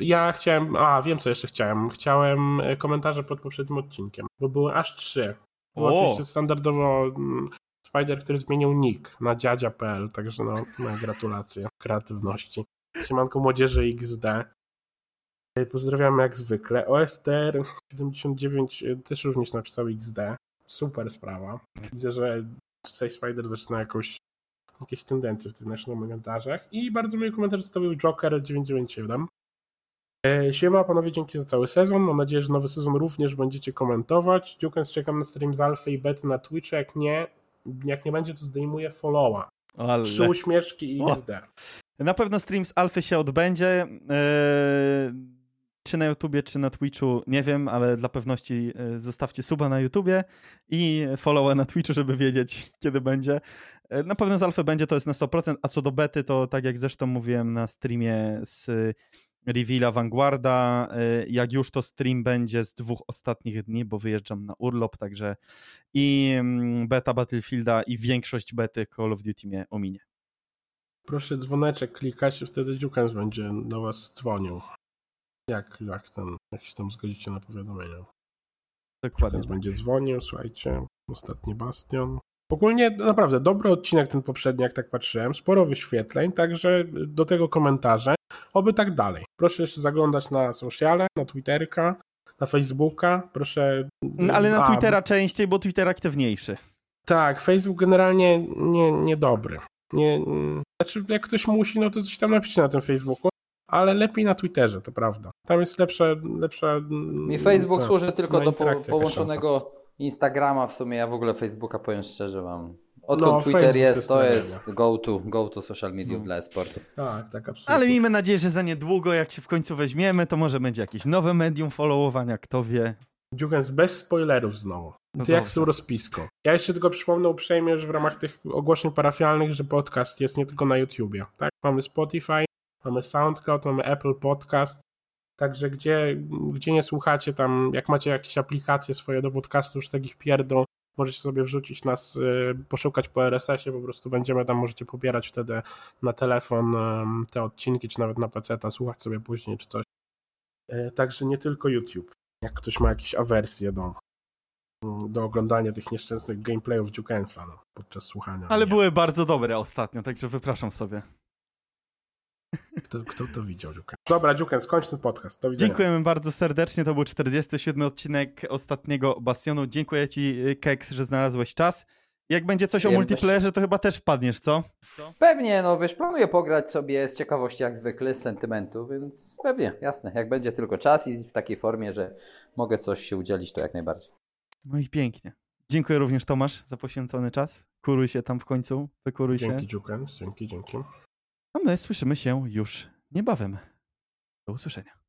Ja chciałem, a wiem co jeszcze chciałem. Chciałem e, komentarze pod poprzednim odcinkiem, bo były aż trzy. Było oczywiście standardowo mm, Spider, który zmienił nick na dziadzia.pl, także no, moje gratulacje kreatywności. Siemanko młodzieży XD. Pozdrawiam jak zwykle. OSTR 79 e, też również napisał XD. Super sprawa. Widzę, że tutaj Spider zaczyna jakąś, jakieś tendencje w tych naszych komentarzach. I bardzo miły komentarz zostawił Joker 997. E, siema panowie, dzięki za cały sezon. Mam nadzieję, że nowy sezon również będziecie komentować. Dziukens czekam na stream z Alfy i Bety na Twitchu. Jak nie, jak nie będzie, to zdejmuję followa. Ale... Trzy uśmieszki i XD. Na pewno stream z Alfy się odbędzie. Yy czy na YouTubie, czy na Twitchu, nie wiem, ale dla pewności e, zostawcie suba na YouTubie i followa na Twitchu, żeby wiedzieć, [LAUGHS] kiedy będzie. E, na pewno z alfy będzie, to jest na 100%, a co do bety, to tak jak zresztą mówiłem na streamie z Reveala Vanguarda, e, jak już to stream będzie z dwóch ostatnich dni, bo wyjeżdżam na urlop, także i mm, beta Battlefielda i większość bety Call of Duty mnie ominie. Proszę dzwoneczek klikać, wtedy Dziukans będzie do was dzwonił. Jak, jak, ten, jak się tam zgodzicie na powiadomienia. Dokładnie. Teraz będzie dzwonił, słuchajcie, ostatni bastion. Ogólnie naprawdę dobry odcinek ten poprzedni, jak tak patrzyłem, sporo wyświetleń, także do tego komentarze. Oby tak dalej. Proszę jeszcze zaglądać na sociale, na Twitterka, na Facebooka, proszę... No, ale na Twittera częściej, bo Twitter aktywniejszy. Tak, Facebook generalnie nie, niedobry. Nie, znaczy, jak ktoś musi, no to coś tam napisze na tym Facebooku, ale lepiej na Twitterze, to prawda. Tam jest lepsze. lepsze Mi Facebook to, służy tylko do po, połączonego Instagrama. W sumie ja w ogóle Facebooka powiem szczerze wam. Odkąd no, Twitter Facebook jest, to jest go to, go to social media no. dla esportu. Tak, tak, absolutnie. Ale miejmy nadzieję, że za niedługo, jak się w końcu weźmiemy, to może będzie jakieś nowe medium followowania, kto wie. Dziukens bez spoilerów znowu. No Ty jak z tą rozpiską. Ja jeszcze tylko przypomnę uprzejmie, że w ramach tych ogłoszeń parafialnych, że podcast jest nie tylko na YouTubie. Tak, mamy Spotify, mamy SoundCloud, mamy Apple Podcast. Także gdzie, gdzie nie słuchacie tam, jak macie jakieś aplikacje swoje do podcastu, już takich pierdol, możecie sobie wrzucić nas, y, poszukać po RSS-ie, po prostu będziemy tam, możecie pobierać wtedy na telefon te odcinki, czy nawet na PC, słuchać sobie później, czy coś. E, także nie tylko YouTube. Jak ktoś ma jakieś awersje do, do oglądania tych nieszczęsnych gameplayów Dukensa no, podczas słuchania. Ale nie. były bardzo dobre ostatnio, także wypraszam sobie. Kto, kto to widział, Dziuken? Dobra, Dziuken, skończ ten podcast. Do widzenia. Dziękujemy bardzo serdecznie. To był 47 odcinek ostatniego Bastionu. Dziękuję Ci, Keks, że znalazłeś czas. Jak będzie coś Wiem, o multiplayerze, to chyba też wpadniesz, co? co? Pewnie, no wiesz, planuję pograć sobie z ciekawości jak zwykle, z sentymentu, więc pewnie, jasne. Jak będzie tylko czas i w takiej formie, że mogę coś się udzielić, to jak najbardziej. No i pięknie. Dziękuję również Tomasz za poświęcony czas. Kuruj się tam w końcu, wykuruj się. Dzięki dzięki, dzięki. A my słyszymy się już niebawem. Do usłyszenia.